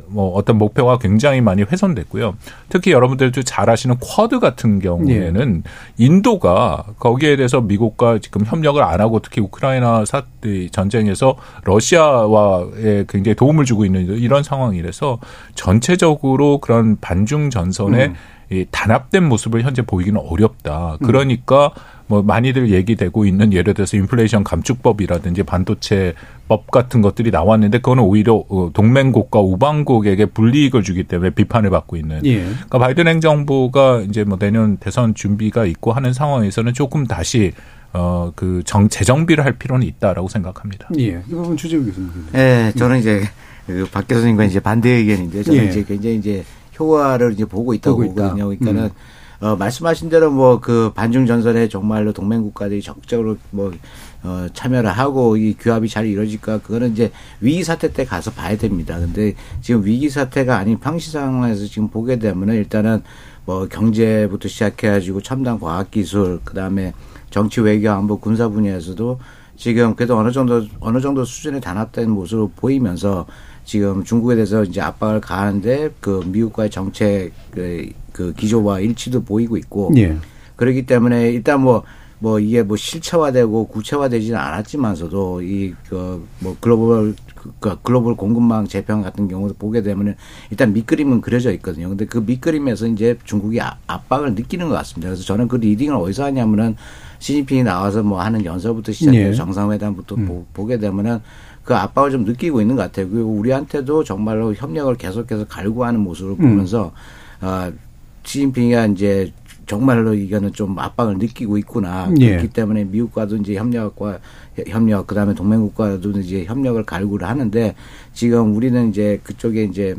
뭐 어떤 목표가 굉장히 많이 훼손됐고요. 특히 여러분들도 잘 아시는 쿼드 같은 경우에는 네. 인도가 거기에 대해서 미국과 지금 협력을 안 하고 특히 우크라이나 사 전쟁에서 러시아와에 굉장히 도움을 주고 있는 이런 상황이라서 전체적으로 그런 반중 전선에 음. 이 단합된 모습을 현재 보이기는 어렵다. 그러니까 음. 뭐 많이들 얘기되고 있는 예를 들어서 인플레이션 감축법이라든지 반도체법 같은 것들이 나왔는데 그거는 오히려 어, 동맹국과 우방국에게 불이익을 주기 때문에 비판을 받고 있는. 예. 그러니까 바이든 행정부가 이제 뭐 내년 대선 준비가 있고 하는 상황에서는 조금 다시 어, 그 정, 재정비를 할 필요는 있다라고 생각합니다. 예. 이 부분 주재우 교수님. 예, 저는 이제 그박 교수님과 이제 반대 의견인데 저는 예. 이제 굉장히 이제 효과를 이제 보고 있다고 보고 보거든요. 그러니까는 음. 어, 말씀하신 대로 뭐 그 반중 전선에 정말로 동맹 국가들이 적극적으로 뭐 어, 참여를 하고 이 규합이 잘 이루어질까 그거는 이제 위기 사태 때 가서 봐야 됩니다. 근데 지금 위기 사태가 아닌 평시 상황에서 지금 보게 되면은 일단은 뭐 경제부터 시작해가지고 첨단 과학 기술 그다음에 정치 외교 안보 군사 분야에서도 지금 그래도 어느 정도 어느 정도 수준의 단합된 모습을 보이면서 지금 중국에 대해서 이제 압박을 가하는데 그 미국과의 정책 그, 그 기조와 일치도 보이고 있고 예. 그렇기 때문에 일단 뭐 뭐뭐 이게 뭐 실체화되고 구체화되지는 않았지만서도 이그뭐 글로벌 그 글로벌 공급망 재편 같은 경우도 보게 되면은 일단 밑그림은 그려져 있거든요. 근데 그 밑그림에서 이제 중국이 아, 압박을 느끼는 것 같습니다. 그래서 저는 그 리딩을 어디서 하냐면은 시진핑이 나와서 뭐 하는 연설부터 시작해서 예. 정상회담부터 음. 보, 게 되면은 그 압박을 좀 느끼고 있는 것 같아요. 그리고 우리한테도 정말로 협력을 계속해서 갈구하는 모습을 음. 보면서 어, 시진핑이가 이제 정말로 이거는 좀 압박을 느끼고 있구나. 예. 그렇기 때문에 미국과도 이제 협력과 협력 그 다음에 동맹국과도 이제 협력을 갈구를 하는데 지금 우리는 이제 그쪽에 이제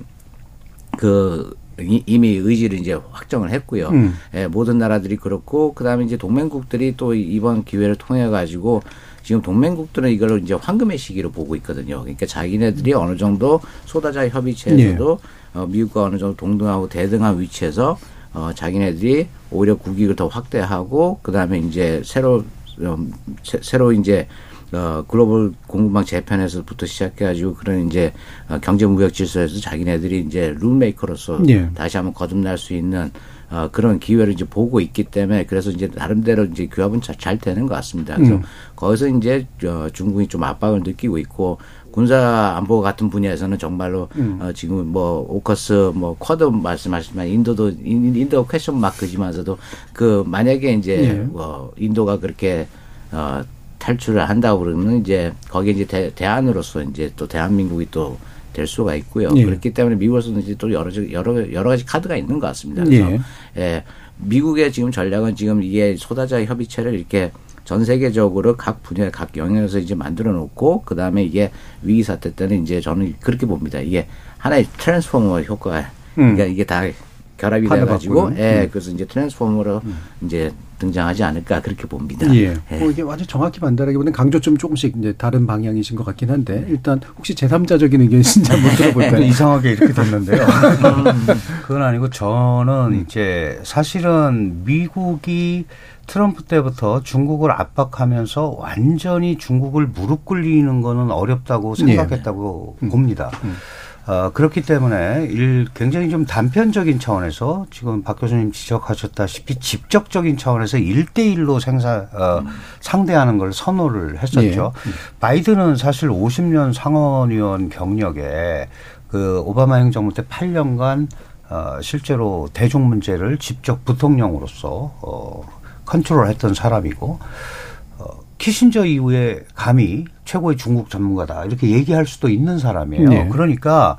그 이미 의지를 이제 확정을 했고요. 음. 예, 모든 나라들이 그렇고 그다음에 이제 동맹국들이 또 이번 기회를 통해 가지고 지금 동맹국들은 이걸 이제 황금의 시기로 보고 있거든요. 그러니까 자기네들이 어느 정도 소다자 협의체에서도 예. 어, 미국과 어느 정도 동등하고 대등한 위치에서 어, 자기네들이 오히려 국익을 더 확대하고 그다음에 이제 새로 음, 새로 이제 어, 글로벌 공급망 재편에서부터 시작해가지고 그런 이제 어, 경제무역 질서에서 자기네들이 이제 rule maker로서 예. 다시 한번 거듭날 수 있는 어, 그런 기회를 이제 보고 있기 때문에 그래서 이제 나름대로 이제 규합은 잘, 잘 되는 것 같습니다. 그래서 음. 거기서 이제 어, 중국이 좀 압박을 느끼고 있고 군사 안보 같은 분야에서는 정말로 음. 어, 지금 뭐 오커스 뭐 쿼드 말씀하시지만 인도도 인도 question mark지만서도 그 만약에 이제 예. 뭐 인도가 그렇게 어 탈출을 한다고 그러면 이제 거기에 이제 대, 대안으로서 이제 또 대한민국이 또 될 수가 있고요. 예. 그렇기 때문에 미국에서는 이제 또 여러 여러 여러 가지 카드가 있는 것 같습니다. 그래서 예. 예. 미국의 지금 전략은 지금 이게 소다자 협의체를 이렇게 전 세계적으로 각 분야, 각 영역에서 이제 만들어 놓고, 그 다음에 이게 위기 사태 때는 이제 저는 그렇게 봅니다. 이게 하나의 트랜스포머 효과. 음. 그러니까 이게 다 결합이 돼가지고, 예, 음. 그래서 이제 트랜스포머로 음. 이제 등장하지 않을까 그렇게 봅니다. 예. 예. 뭐 이게 완전 정확히 반대라기보다는 강조점 조금씩 이제 다른 방향이신 것 같긴 한데 일단 혹시 제3자적인 의견이신지 한번 들어볼까요? 이상하게 이렇게 됐는데요. 그건 아니고 저는 음. 이제 사실은 미국이 트럼프 때부터 중국을 압박하면서 완전히 중국을 무릎 꿇리는 거는 어렵다고 예. 생각했다고 네. 봅니다. 음. 어, 그렇기 때문에 일 굉장히 좀 단편적인 차원에서 지금 박 교수님 지적하셨다시피 직접적인 차원에서 일대일로 생사 어, 음. 상대하는 걸 선호를 했었죠. 예. 바이든은 사실 50년 상원의원 경력에 그 오바마 행정부 때 8년간 어, 실제로 대중 문제를 직접 부통령으로서 어, 컨트롤했던 사람이고 키신저 이후에 감히 최고의 중국 전문가다 이렇게 얘기할 수도 있는 사람이에요. 네. 그러니까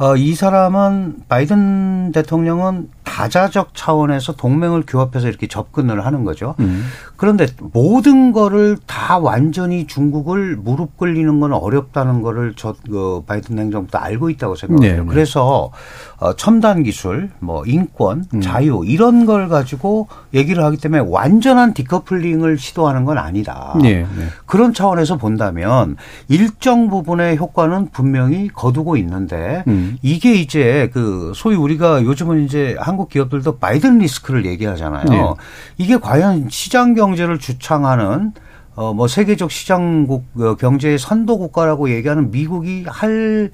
어, 이 사람은 바이든 대통령은 다자적 차원에서 동맹을 규합해서 이렇게 접근을 하는 거죠. 음. 그런데 모든 거를 다 완전히 중국을 무릎 꿇리는 건 어렵다는 거를 저 그 바이든 행정부도 알고 있다고 생각해요. 네, 네. 그래서 어 첨단 기술, 뭐 인권, 음. 자유 이런 걸 가지고 얘기를 하기 때문에 완전한 디커플링을 시도하는 건 아니다. 네, 네. 그런 차원에서 본다면 일정 부분의 효과는 분명히 거두고 있는데 음. 이게 이제 그 소위 우리가 요즘은 이제 한국 기업들도 바이든 리스크를 얘기하잖아요. 네. 이게 과연 시장 경제를 주창하는 어 뭐 세계적 시장국 어, 경제의 선도 국가라고 얘기하는 미국이 할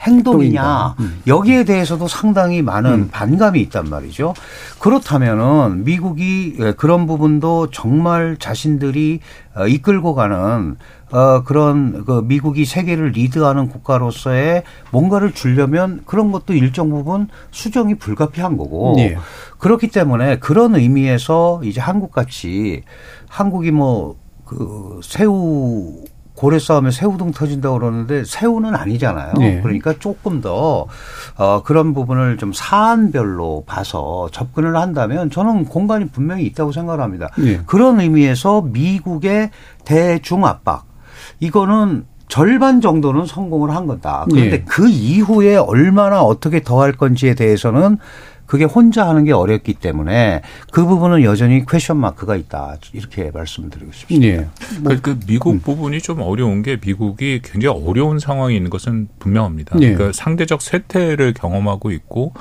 행동이냐 음. 여기에 대해서도 상당히 많은 음. 반감이 있단 말이죠. 그렇다면은 미국이 예, 그런 부분도 정말 자신들이 어, 이끌고 가는 어 그런 그 미국이 세계를 리드하는 국가로서의 뭔가를 주려면 그런 것도 일정 부분 수정이 불가피한 거고 네. 그렇기 때문에 그런 의미에서 이제 한국 같이 한국이 뭐 그 새우 고래 싸움에 새우등 터진다고 그러는데 새우는 아니잖아요. 네. 그러니까 조금 더 어, 그런 부분을 좀 사안별로 봐서 접근을 한다면 저는 공간이 분명히 있다고 생각합니다. 네. 그런 의미에서 미국의 대중 압박 이거는 절반 정도는 성공을 한 거다. 그런데 네. 그 이후에 얼마나 어떻게 더 할 건지에 대해서는 그게 혼자 하는 게 어렵기 때문에 그 부분은 여전히 question mark가 있다. 이렇게 말씀드리고 싶습니다. 예. 뭐. 그, 그, 미국 음. 부분이 좀 어려운 게 미국이 굉장히 어려운 상황에 있는 것은 분명합니다. 예. 그러니까 상대적 쇠퇴를 경험하고 있고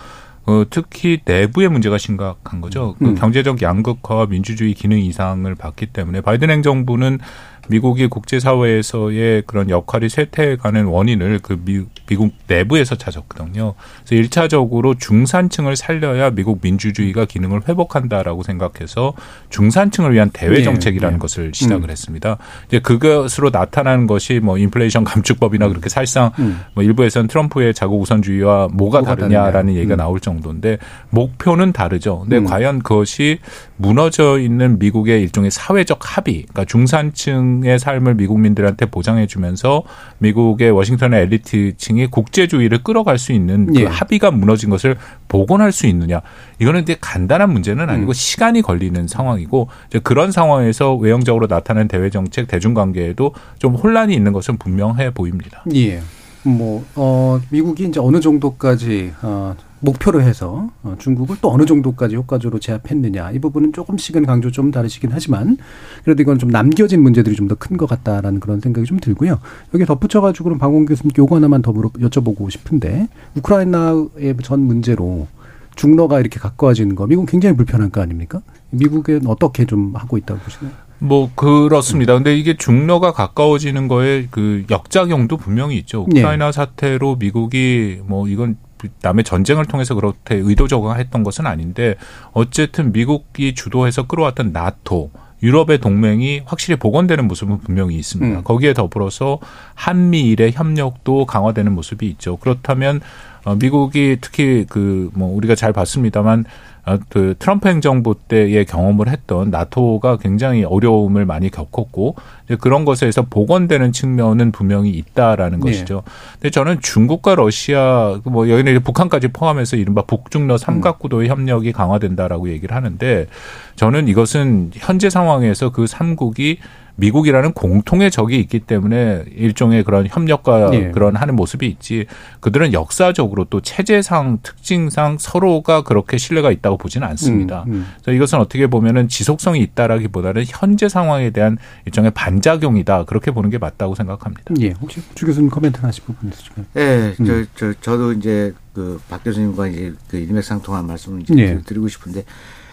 어, 특히 내부의 문제가 심각한 거죠. 그 음. 경제적 양극화와 민주주의 기능 이상을 봤기 때문에 바이든 행정부는 미국이 국제사회에서의 그런 역할이 쇠퇴해가는 원인을 그 미, 미국 내부에서 찾았거든요. 그래서 일차적으로 중산층을 살려야 미국 민주주의가 기능을 회복한다라고 생각해서 중산층을 위한 대외 네, 정책이라는 네, 네. 것을 시작을 음. 했습니다. 이제 그것으로 나타나는 것이 뭐 인플레이션 감축법이나 그렇게 사실상 음. 뭐 일부에서는 트럼프의 자국 우선주의와 뭐가, 뭐가 다르냐라는 다르냐. 얘기가 음. 나올 정도인데 목표는 다르죠. 근데 음. 과연 그것이 무너져 있는 미국의 일종의 사회적 합의, 그러니까 중산층 의 삶을 미국민들한테 보장해 주면서 미국의 워싱턴의 엘리트층이 국제주의를 끌어갈 수 있는 그 예. 합의가 무너진 것을 복원할 수 있느냐. 이거는 이제 간단한 문제는 아니고 음. 시간이 걸리는 상황이고 이제 그런 상황에서 외형적으로 나타나는 대외 정책, 대중관계에도 좀 혼란이 있는 것은 분명해 보입니다. 예. 뭐, 어, 미국이 이제 어느 정도까지, 어, 목표로 해서 어, 중국을 또 어느 정도까지 효과적으로 제압했느냐 이 부분은 조금씩은 강조 좀 다르시긴 하지만 그래도 이건 좀 남겨진 문제들이 좀 더 큰 것 같다라는 그런 생각이 좀 들고요. 여기 덧붙여가지고 그럼 방공 교수님께 요거 하나만 더 물어 여쭤보고 싶은데 우크라이나의 전 문제로 중러가 이렇게 가까워지는 거 미국은 굉장히 불편한 거 아닙니까? 미국은 어떻게 좀 하고 있다고 보시나요? 뭐 그렇습니다. 근데 이게 중러가 가까워지는 거에 그 역작용도 분명히 있죠. 네. 우크라이나 네. 사태로 미국이 뭐 이건 남의 전쟁을 통해서 그렇게 의도적으로 했던 것은 아닌데 어쨌든 미국이 주도해서 끌어왔던 나토 유럽의 동맹이 확실히 복원되는 모습은 분명히 있습니다. 음. 거기에 더불어서 한미일의 협력도 강화되는 모습이 있죠. 그렇다면 어, 미국이 특히 그 뭐 우리가 잘 봤습니다만 어, 그 트럼프 행정부 때의 경험을 했던 나토가 굉장히 어려움을 많이 겪었고 이제 그런 것에서 복원되는 측면은 분명히 있다라는 네. 것이죠. 근데 저는 중국과 러시아 뭐 여기는 북한까지 포함해서 이른바 북중러 삼각구도의 협력이 강화된다라고 얘기를 하는데 저는 이것은 현재 상황에서 그 삼국이 미국이라는 공통의 적이 있기 때문에 일종의 그런 협력과 네. 그런 하는 모습이 있지 그들은 역사적으로 또 체제상 특징상 서로가 그렇게 신뢰가 있다고 보지는 않습니다. 음, 음. 그래서 이것은 어떻게 보면은 지속성이 있다라기보다는 현재 상황에 대한 일종의 반작용이다 그렇게 보는 게 맞다고 생각합니다. 예, 혹시 주 교수님 코멘트 하실 부분 있으실까요? 네, 음. 저, 저 저도 이제 그 박 교수님과 이제 그 일맥상통한 말씀을 이제 예. 드리고 싶은데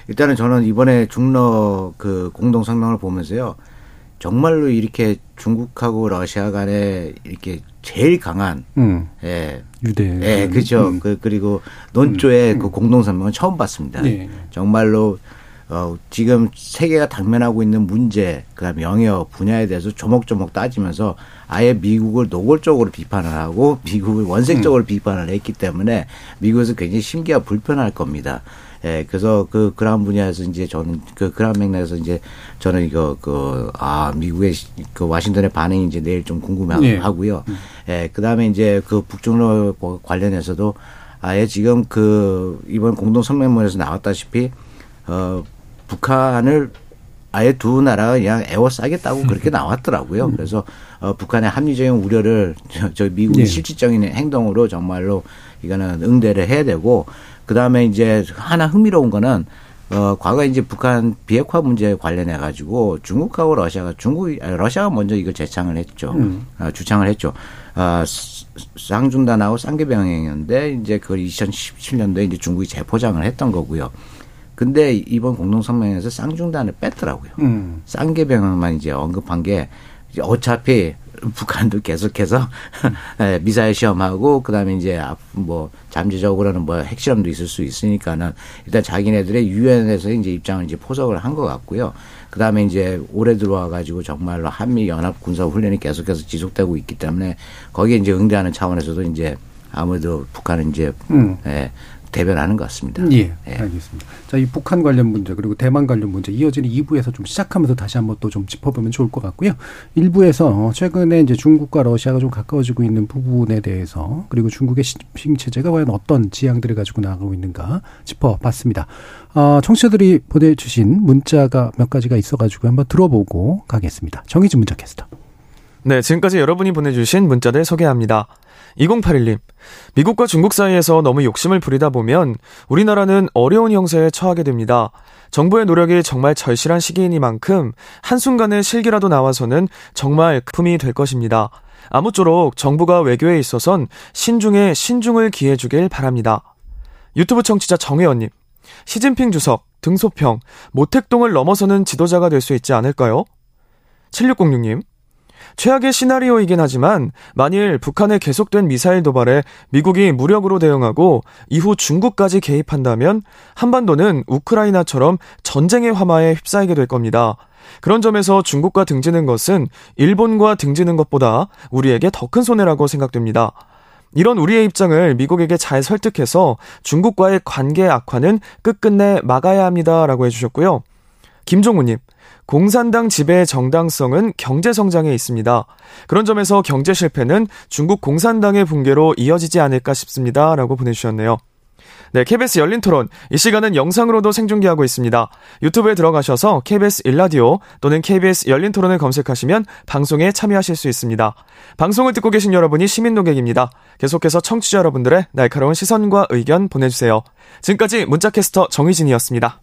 일단은 저는 이번에 중러 그 공동 성명을 보면서요. 정말로 이렇게 중국하고 러시아 간에 이렇게 제일 강한 음. 예. 유대 예, 그렇죠. 음. 그 그리고 논조의 음. 그 공동 성명은 처음 봤습니다. 네. 정말로 어 지금 세계가 당면하고 있는 문제, 그다음에 영역 분야에 대해서 조목조목 따지면서 아예 미국을 노골적으로 비판을 하고 미국을 원색적으로 음. 비판을 했기 때문에 미국에서 굉장히 심기가 불편할 겁니다. 예, 그래서 그 그런 분야에서 이제 저는 그 그런 맥락에서 이제 저는 이거 그 아 미국의 그 와싱턴의 반응이 이제 내일 좀 궁금하고요. 네. 예, 그다음에 이제 그 북중러 관련해서도 아예 지금 그 이번 공동 성명문에서 나왔다시피 어 북한을 아예 두 나라가 그냥 애워싸겠다고 그렇게 나왔더라고요. 음. 그래서 어 북한의 합리적인 우려를 저, 저 미국의 네. 실질적인 행동으로 정말로 이거는 응대를 해야 되고 그 다음에 이제 하나 흥미로운 거는 어, 과거 이제 북한 비핵화 문제 관련해 가지고 중국하고 러시아가 중국 러시아가 먼저 이걸 제창을 했죠. 음. 어, 주창을 했죠. 아, 쌍중단하고 쌍계병행이었는데 이제 그걸 2017년도에 이제 중국이 재포장을 했던 거고요. 근데 이번 공동성명에서 쌍중단을 뺐더라고요. 음. 쌍계병행만 이제 언급한 게 어차피 북한도 계속해서 음. 미사일 시험하고 그다음에 이제 뭐 잠재적으로는 뭐 핵실험도 있을 수 있으니까는 일단 자기네들의 유엔에서 이제 입장을 이제 포석을 한 것 같고요. 그다음에 이제 올해 들어와 가지고 정말로 한미 연합 군사 훈련이 계속해서 지속되고 있기 때문에 거기에 이제 응대하는 차원에서도 이제 아무래도 북한은 이제 음. 예, 대변하는 것 같습니다. 예, 예. 알겠습니다. 자, 이 북한 관련 문제 그리고 대만 관련 문제 이어지는 2부에서 좀 시작하면서 다시 한번 또 좀 짚어보면 좋을 것 같고요. 1부에서 최근에 이제 중국과 러시아가 좀 가까워지고 있는 부분에 대해서 그리고 중국의 시진핑 체제가 과연 어떤 지향들을 가지고 나가고 있는가 짚어봤습니다. 어, 청취자들이 보내주신 문자가 몇 가지가 있어가지고 한번 들어보고 가겠습니다. 정희진 문자 캐스터. 네, 지금까지 여러분이 보내주신 문자들 소개합니다. 2081님, 미국과 중국 사이에서 너무 욕심을 부리다 보면 우리나라는 어려운 형세에 처하게 됩니다. 정부의 노력이 정말 절실한 시기이니만큼 한순간에 실기라도 나와서는 정말 금품이 될 것입니다. 아무쪼록 정부가 외교에 있어선 신중에 신중을 기해주길 바랍니다. 유튜브 청취자 정혜원님, 시진핑 주석, 등소평, 모택동을 넘어서는 지도자가 될 수 있지 않을까요? 7606님, 최악의 시나리오이긴 하지만 만일 북한의 계속된 미사일 도발에 미국이 무력으로 대응하고 이후 중국까지 개입한다면 한반도는 우크라이나처럼 전쟁의 화마에 휩싸이게 될 겁니다. 그런 점에서 중국과 등지는 것은 일본과 등지는 것보다 우리에게 더 큰 손해라고 생각됩니다. 이런 우리의 입장을 미국에게 잘 설득해서 중국과의 관계 악화는 끝끝내 막아야 합니다라고 해주셨고요. 김종우님, 공산당 지배의 정당성은 경제 성장에 있습니다. 그런 점에서 경제 실패는 중국 공산당의 붕괴로 이어지지 않을까 싶습니다. 라고 보내주셨네요. 네, KBS 열린 토론. 이 시간은 영상으로도 생중계하고 있습니다. 유튜브에 들어가셔서 KBS 일라디오 또는 KBS 열린 토론을 검색하시면 방송에 참여하실 수 있습니다. 방송을 듣고 계신 여러분이 시민 노객입니다. 계속해서 청취자 여러분들의 날카로운 시선과 의견 보내주세요. 지금까지 문자캐스터 정희진이었습니다.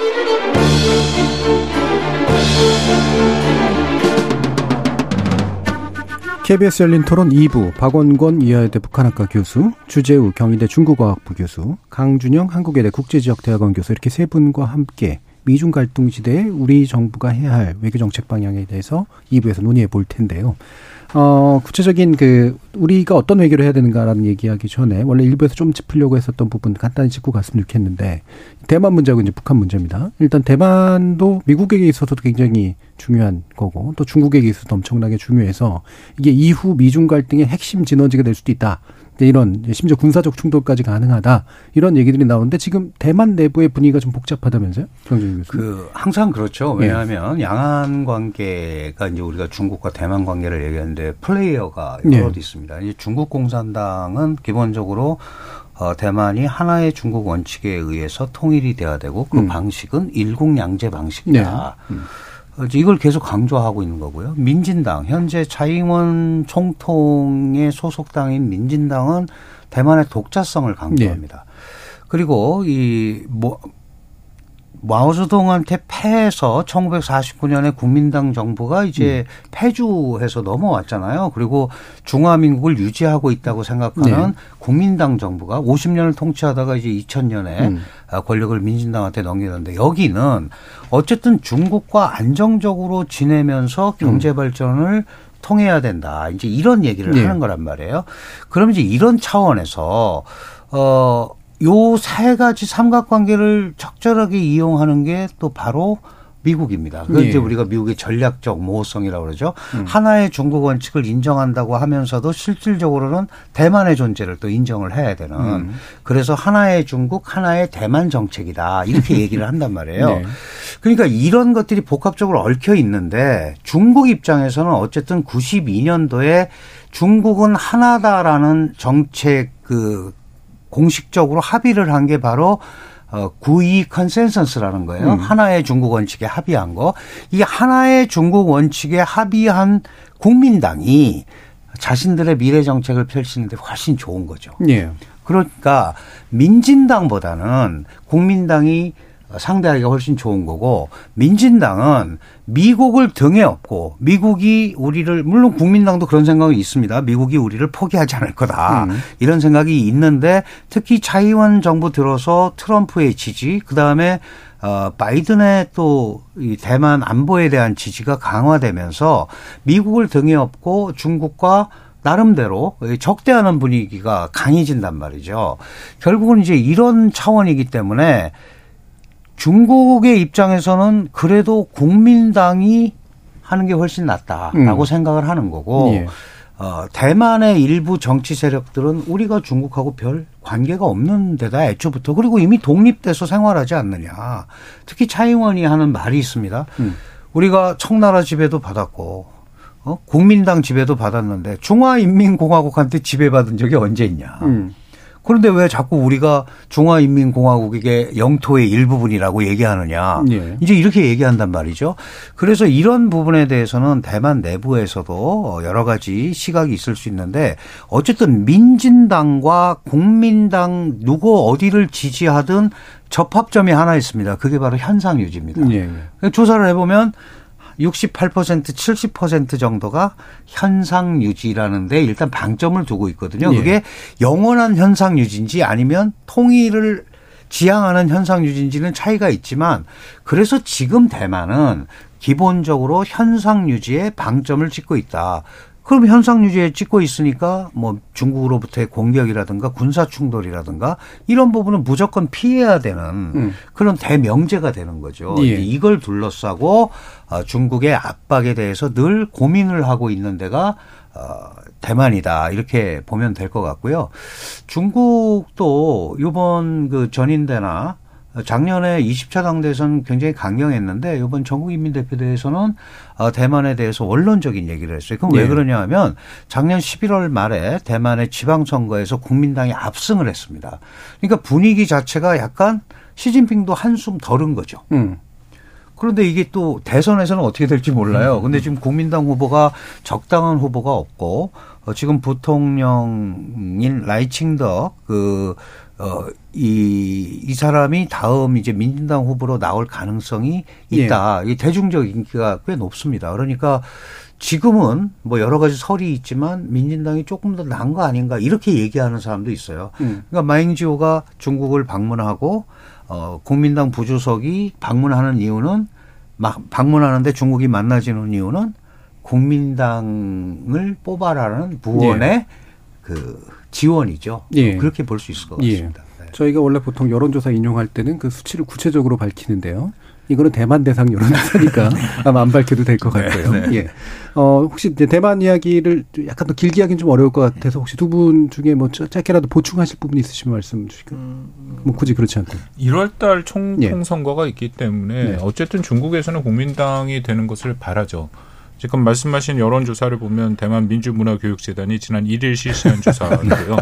KBS 열린 토론 2부 박원권 이하여대 북한학과 교수, 주재우 경희대 중국어학부 교수, 강준영 한국외대 국제지역대학원 교수 이렇게 세 분과 함께 미중 갈등 시대에 우리 정부가 해야 할 외교 정책 방향에 대해서 2부에서 논의해 볼 텐데요. 어, 구체적인 그, 우리가 어떤 외교를 해야 되는가라는 얘기하기 전에 원래 일부에서 좀 짚으려고 했었던 부분 간단히 짚고 갔으면 좋겠는데, 대만 문제하고 이제 북한 문제입니다. 일단 대만도 미국에게 있어서도 굉장히 중요한 거고, 또 중국에게 있어서도 엄청나게 중요해서, 이게 이후 미중 갈등의 핵심 진원지가 될 수도 있다. 이런 심지어 군사적 충돌까지 가능하다 이런 얘기들이 나오는데 지금 대만 내부의 분위기가 좀 복잡하다면서요? 그 항상 그렇죠. 예. 왜냐하면 예. 양안 관계가 이제 우리가 중국과 대만 관계를 얘기하는데 플레이어가 여러 예. 있습니다. 이제 중국 공산당은 기본적으로 어, 대만이 하나의 중국 원칙에 의해서 통일이 돼야 되고 그 음. 방식은 일국양제 방식이다. 네. 음. 이걸 계속 강조하고 있는 거고요. 민진당 현재 차잉원 총통의 소속당인 민진당은 대만의 독자성을 강조합니다. 네. 그리고 이 뭐 마오쩌둥한테 패해서 1949년에 국민당 정부가 이제 음. 패주해서 넘어왔잖아요. 그리고 중화민국을 유지하고 있다고 생각하는 네. 국민당 정부가 50년을 통치하다가 이제 2000년에 음. 아, 권력을 민진당한테 넘기는데 여기는 어쨌든 중국과 안정적으로 지내면서 경제 음. 발전을 통해야 된다. 이제 이런 얘기를 네. 하는 거란 말이에요. 그럼 이제 이런 차원에서 어, 요 세 가지 삼각관계를 적절하게 이용하는 게 또 바로 미국입니다. 그게 예. 이제 우리가 미국의 전략적 모호성이라고 그러죠. 음. 하나의 중국 원칙을 인정한다고 하면서도 실질적으로는 대만의 존재를 또 인정을 해야 되는. 음. 그래서 하나의 중국, 하나의 대만 정책이다. 이렇게 얘기를 한단 말이에요. 네. 그러니까 이런 것들이 복합적으로 얽혀 있는데 중국 입장에서는 어쨌든 92년도에 중국은 하나다라는 정책 그 공식적으로 합의를 한 게 바로 어, 구이 컨센서스라는 거예요. 음. 하나의 중국 원칙에 합의한 거. 이 하나의 중국 원칙에 합의한 국민당이 자신들의 미래 정책을 펼치는데 훨씬 좋은 거죠. 예. 그러니까 민진당보다는 국민당이 상대하기가 훨씬 좋은 거고 민진당은 미국을 등에 업고 미국이 우리를 물론 국민당도 그런 생각이 있습니다. 미국이 우리를 포기하지 않을 거다. 음. 이런 생각이 있는데 특히 차이원 정부 들어서 트럼프의 지지 그 다음에 어 바이든의 또 이 대만 안보에 대한 지지가 강화되면서 미국을 등에 업고 중국과 나름대로 적대하는 분위기가 강해진단 말이죠. 결국은 이제 이런 차원이기 때문에 중국의 입장에서는 그래도 국민당이 하는 게 훨씬 낫다라고 음. 생각을 하는 거고 예. 어, 대만의 일부 정치 세력들은 우리가 중국하고 별 관계가 없는 데다 애초부터 그리고 이미 독립돼서 생활하지 않느냐. 특히 차이원이 하는 말이 있습니다. 음. 우리가 청나라 지배도 받았고 어? 국민당 지배도 받았는데 중화인민공화국한테 지배받은 적이 언제 있냐. 음. 그런데 왜 자꾸 우리가 중화인민공화국의 영토의 일부분이라고 얘기하느냐. 예. 이제 이렇게 얘기한단 말이죠. 그래서 이런 부분에 대해서는 대만 내부에서도 여러 가지 시각이 있을 수 있는데 어쨌든 민진당과 국민당 누구 어디를 지지하든 접합점이 하나 있습니다. 그게 바로 현상 유지입니다. 예. 조사를 해보면 68% 70% 정도가 현상 유지라는데 일단 방점을 두고 있거든요. 예. 그게 영원한 현상 유지인지 아니면 통일을 지향하는 현상 유지인지는 차이가 있지만 그래서 지금 대만은 기본적으로 현상 유지에 방점을 찍고 있다. 그럼 현상 유지에 찍고 있으니까 뭐 중국으로부터의 공격이라든가 군사 충돌이라든가 이런 부분은 무조건 피해야 되는 음. 그런 대명제가 되는 거죠. 예. 이걸 둘러싸고 어, 중국의 압박에 대해서 늘 고민을 하고 있는 데가 어, 대만이다 이렇게 보면 될 것 같고요. 중국도 이번 그 전인대나 작년에 20차 당대에서는 굉장히 강경했는데 이번 전국인민대표대회에서는 어, 대만에 대해서 원론적인 얘기를 했어요. 그럼 네. 왜 그러냐 하면 작년 11월 말에 대만의 지방선거에서 국민당이 압승을 했습니다. 그러니까 분위기 자체가 약간 시진핑도 한숨 덜은 거죠. 음. 그런데 이게 또 대선에서는 어떻게 될지 몰라요. 음. 근데 지금 국민당 후보가 적당한 후보가 없고 어, 지금 부통령인 라이칭더 그 어, 이, 이 사람이 다음 이제 민진당 후보로 나올 가능성이 있다. 예. 이 대중적 인기가 꽤 높습니다. 그러니까 지금은 뭐 여러 가지 설이 있지만 민진당이 조금 더 나은 거 아닌가 이렇게 얘기하는 사람도 있어요. 음. 그러니까 마잉지오가 중국을 방문하고 어, 국민당 부주석이 방문하는 이유는 막 방문하는데 중국이 만나지는 이유는 국민당을 뽑아라는 부원의 예. 그 지원이죠. 예. 그렇게 볼 수 있을 것 예. 같습니다. 예. 네. 저희가 원래 보통 여론조사 인용할 때는 그 수치를 구체적으로 밝히는데요. 이거는 대만 대상 여론조사니까 아마 안 밝혀도 될 것 같고요. 네, 네. 예. 어, 혹시 대만 이야기를 약간 더 길게 하긴 좀 어려울 것 같아서 혹시 두 분 중에 뭐 짧게라도 보충하실 부분 있으시면 말씀 주시고. 음. 뭐 굳이 그렇지 않고. 1월 달 총통선거가 예. 있기 때문에 네. 어쨌든 중국에서는 국민당이 되는 것을 바라죠. 지금 말씀하신 여론 조사를 보면 대만 민주문화교육재단이 지난 1일 실시한 조사인데요.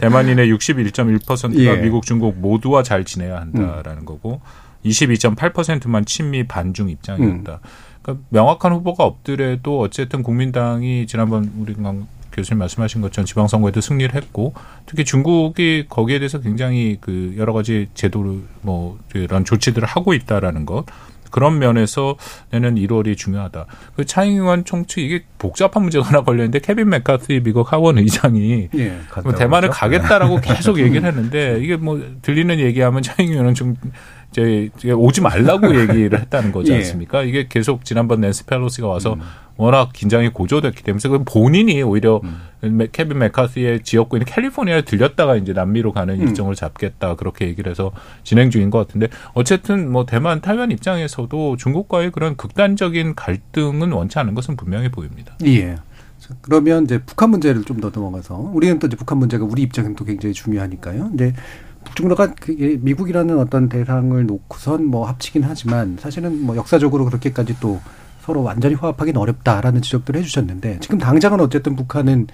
대만인의 61.1%가 예. 미국, 중국 모두와 잘 지내야 한다라는 음. 거고 22.8%만 친미 반중 입장이었다. 음. 그러니까 명확한 후보가 없더라도 어쨌든 국민당이 지난번 우리 교수님 말씀하신 것처럼 지방선거에도 승리를 했고 특히 중국이 거기에 대해서 굉장히 그 여러 가지 제도를 뭐 이런 조치들을 하고 있다라는 것 그런 면에서 내년 1월이 중요하다. 그 차이잉원 총통 이게 복잡한 문제가 하나 걸렸는데 케빈 매카시 미국 하원 의장이 예, 뭐 대만을 가겠다라고 계속 얘기를 했는데 이게 뭐 들리는 얘기하면 차이잉원은 좀 이제 오지 말라고 얘기를 했다는 거지 예. 않습니까? 예. 이게 계속 지난번 낸시 펠로시가 와서 음. 워낙 긴장이 고조됐기 때문에 그 본인이 오히려 음. 케빈 매카시의 지역구인 캘리포니아에 들렸다가 이제 남미로 가는 음. 일정을 잡겠다 그렇게 얘기를 해서 진행 중인 것 같은데 어쨌든 뭐 대만 타이완 입장에서도 중국과의 그런 극단적인 갈등은 원치 않은 것은 분명해 보입니다. 예. 그러면 이제 북한 문제를 좀 더 넘어가서 우리는 또 이제 북한 문제가 우리 입장은 또 굉장히 중요하니까요. 근데 북중로가 그게 미국이라는 어떤 대상을 놓고선 뭐 합치긴 하지만 사실은 뭐 역사적으로 그렇게까지 또 서로 완전히 화합하기는 어렵다라는 지적들을 해주셨는데 지금 당장은 어쨌든 북한은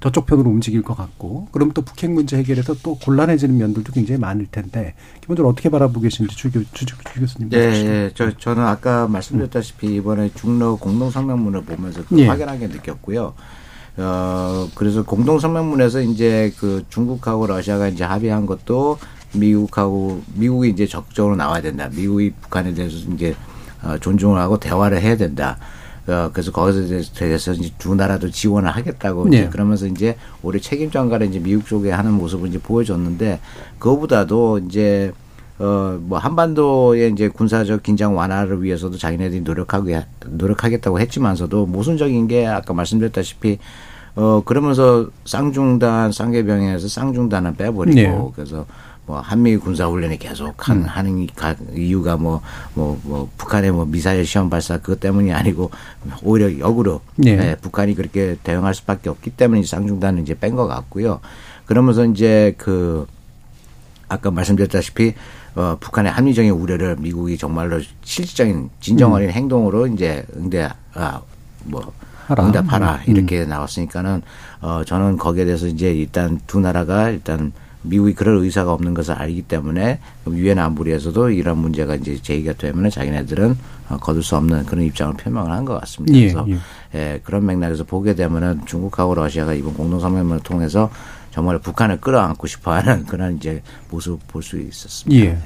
저쪽 편으로 움직일 것 같고 그럼 또 북핵 문제 해결에서 또 곤란해지는 면들도 굉장히 많을 텐데 기본적으로 어떻게 바라보고 계신지 주, 교, 주, 주 교수님. 네, 네, 저 저는 아까 말씀드렸다시피 이번에 중로 공동 성명문을 보면서 그 예. 확연하게 느꼈고요. 어 그래서 공동 성명문에서 이제 그 중국하고 러시아가 이제 합의한 것도 미국하고 미국이 이제 적극적으로 나와야 된다. 미국이 북한에 대해서 이제 어, 존중을 하고 대화를 해야 된다. 어, 그래서 거기서 대해서 이제 두 나라도 지원을 하겠다고 네. 이제 그러면서 이제 우리 책임 전가를 이제 미국 쪽에 하는 모습을 이제 보여줬는데 그거보다도 이제 어, 뭐, 한반도의 이제 군사적 긴장 완화를 위해서도 자기네들이 노력하고, 노력하겠다고 했지만서도 모순적인 게 아까 말씀드렸다시피, 어, 그러면서 쌍중단, 쌍계병에서 쌍중단을 빼버리고, 네. 그래서 뭐 한미 군사 훈련이 계속 한 음. 하는 이유가 뭐뭐뭐 뭐, 뭐 북한의 뭐 미사일 시험 발사 그것 때문이 아니고 오히려 역으로 네. 네, 북한이 그렇게 대응할 수밖에 없기 때문에 쌍중단은 이제 뺀 것 같고요. 그러면서 이제 그 아까 말씀드렸다시피 어 북한의 합리적인 우려를 미국이 정말로 실질적인 진정 어린 음. 행동으로 이제 응대 아뭐 응답하라 음. 이렇게 나왔으니까는 어 저는 거기에 대해서 이제 일단 두 나라가 일단 미국이 그럴 의사가 없는 것을 알기 때문에 유엔 안보리에서도 이런 문제가 이제 제기가 되면 자기네들은 어, 거둘 수 없는 그런 입장을 표명을 한 것 같습니다. 예, 그래서 예. 예, 그런 맥락에서 보게 되면은 중국하고 러시아가 이번 공동 성명을 통해서 정말 북한을 끌어안고 싶어하는 그런 이제 모습 볼 수 있었습니다. 예.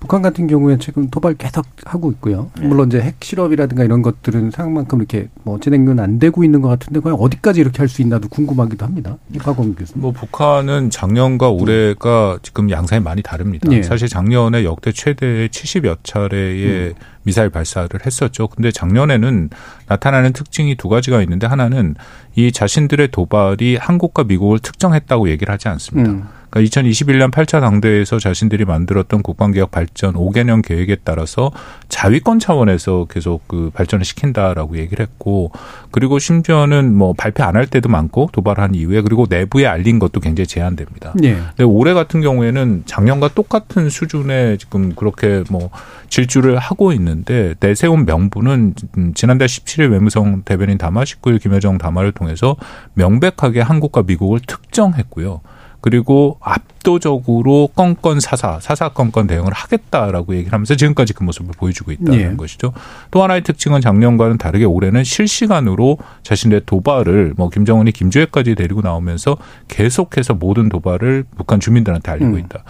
예. 북한 같은 경우에 지금 도발 계속 하고 있고요. 네. 물론 이제 핵 실험이라든가 이런 것들은 생각만큼 이렇게 뭐 진행은 안 되고 있는 것 같은데 과연 어디까지 이렇게 할 수 있나도 궁금하기도 합니다. 이과공 교수님. 뭐 북한은 작년과 올해가 지금 양상이 많이 다릅니다. 네. 사실 작년에 역대 최대 70여 차례의 음. 미사일 발사를 했었죠. 근데 작년에는 나타나는 특징이 두 가지가 있는데 하나는 이 자신들의 도발이 한국과 미국을 특정했다고 얘기를 하지 않습니다. 음. 그러니까 2021년 8차 당대에서 자신들이 만들었던 국방개혁 발전 5개년 계획에 따라서 자위권 차원에서 계속 그 발전을 시킨다라고 얘기를 했고 그리고 심지어는 뭐 발표 안 할 때도 많고 도발한 이후에 그리고 내부에 알린 것도 굉장히 제한됩니다. 네. 근데 올해 같은 경우에는 작년과 똑같은 수준의 지금 그렇게 뭐 질주를 하고 있는데 내세운 명분은 지난달 17일 외무성 대변인 담화 19일 김여정 담화를 통해서 명백하게 한국과 미국을 특정했고요. 그리고 압도적으로 건건 사사, 사사 건건 대응을 하겠다라고 얘기를 하면서 지금까지 그 모습을 보여주고 있다는 네. 것이죠. 또 하나의 특징은 작년과는 다르게 올해는 실시간으로 자신의 도발을 뭐 김정은이 김주혜까지 데리고 나오면서 계속해서 모든 도발을 북한 주민들한테 알리고 음. 있다.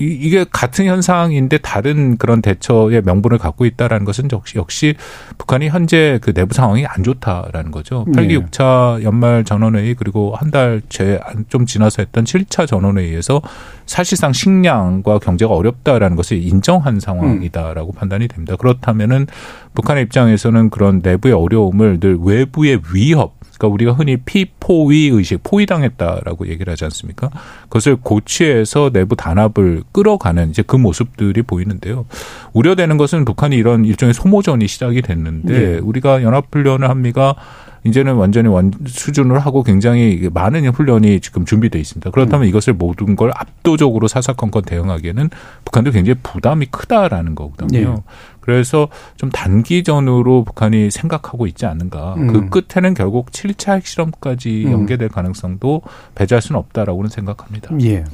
이게 같은 현상인데 다른 그런 대처의 명분을 갖고 있다라는 것은 역시 역시 북한이 현재 그 내부 상황이 안 좋다라는 거죠. 8기 6차 연말 전원회의 그리고 한달좀 지나서 했던 7차 전원회의에서 사실상 식량과 경제가 어렵다라는 것을 인정한 상황이다라고 음. 판단이 됩니다. 그렇다면은 북한의 입장에서는 그런 내부의 어려움을 늘 외부의 위협 그러니까 우리가 흔히 피포위 의식, 포위당했다라고 얘기를 하지 않습니까? 그것을 고취해서 내부 단합을 끌어가는 이제 그 모습들이 보이는데요. 우려되는 것은 북한이 이런 일종의 소모전이 시작이 됐는데 네. 우리가 연합훈련을 합니까? 이제는 완전히 완 수준을 하고 굉장히 많은 훈련이 지금 준비돼 있습니다. 그렇다면 음. 이것을 모든 걸 압도적으로 사사건건 대응하기에는 북한도 굉장히 부담이 크다라는 거거든요. 네. 그래서 좀 단기전으로 북한이 생각하고 있지 않는가. 그 음. 그 끝에는 결국 7차 핵실험까지 음. 연계될 가능성도 배제할 수는 없다라고는 생각합니다. 예.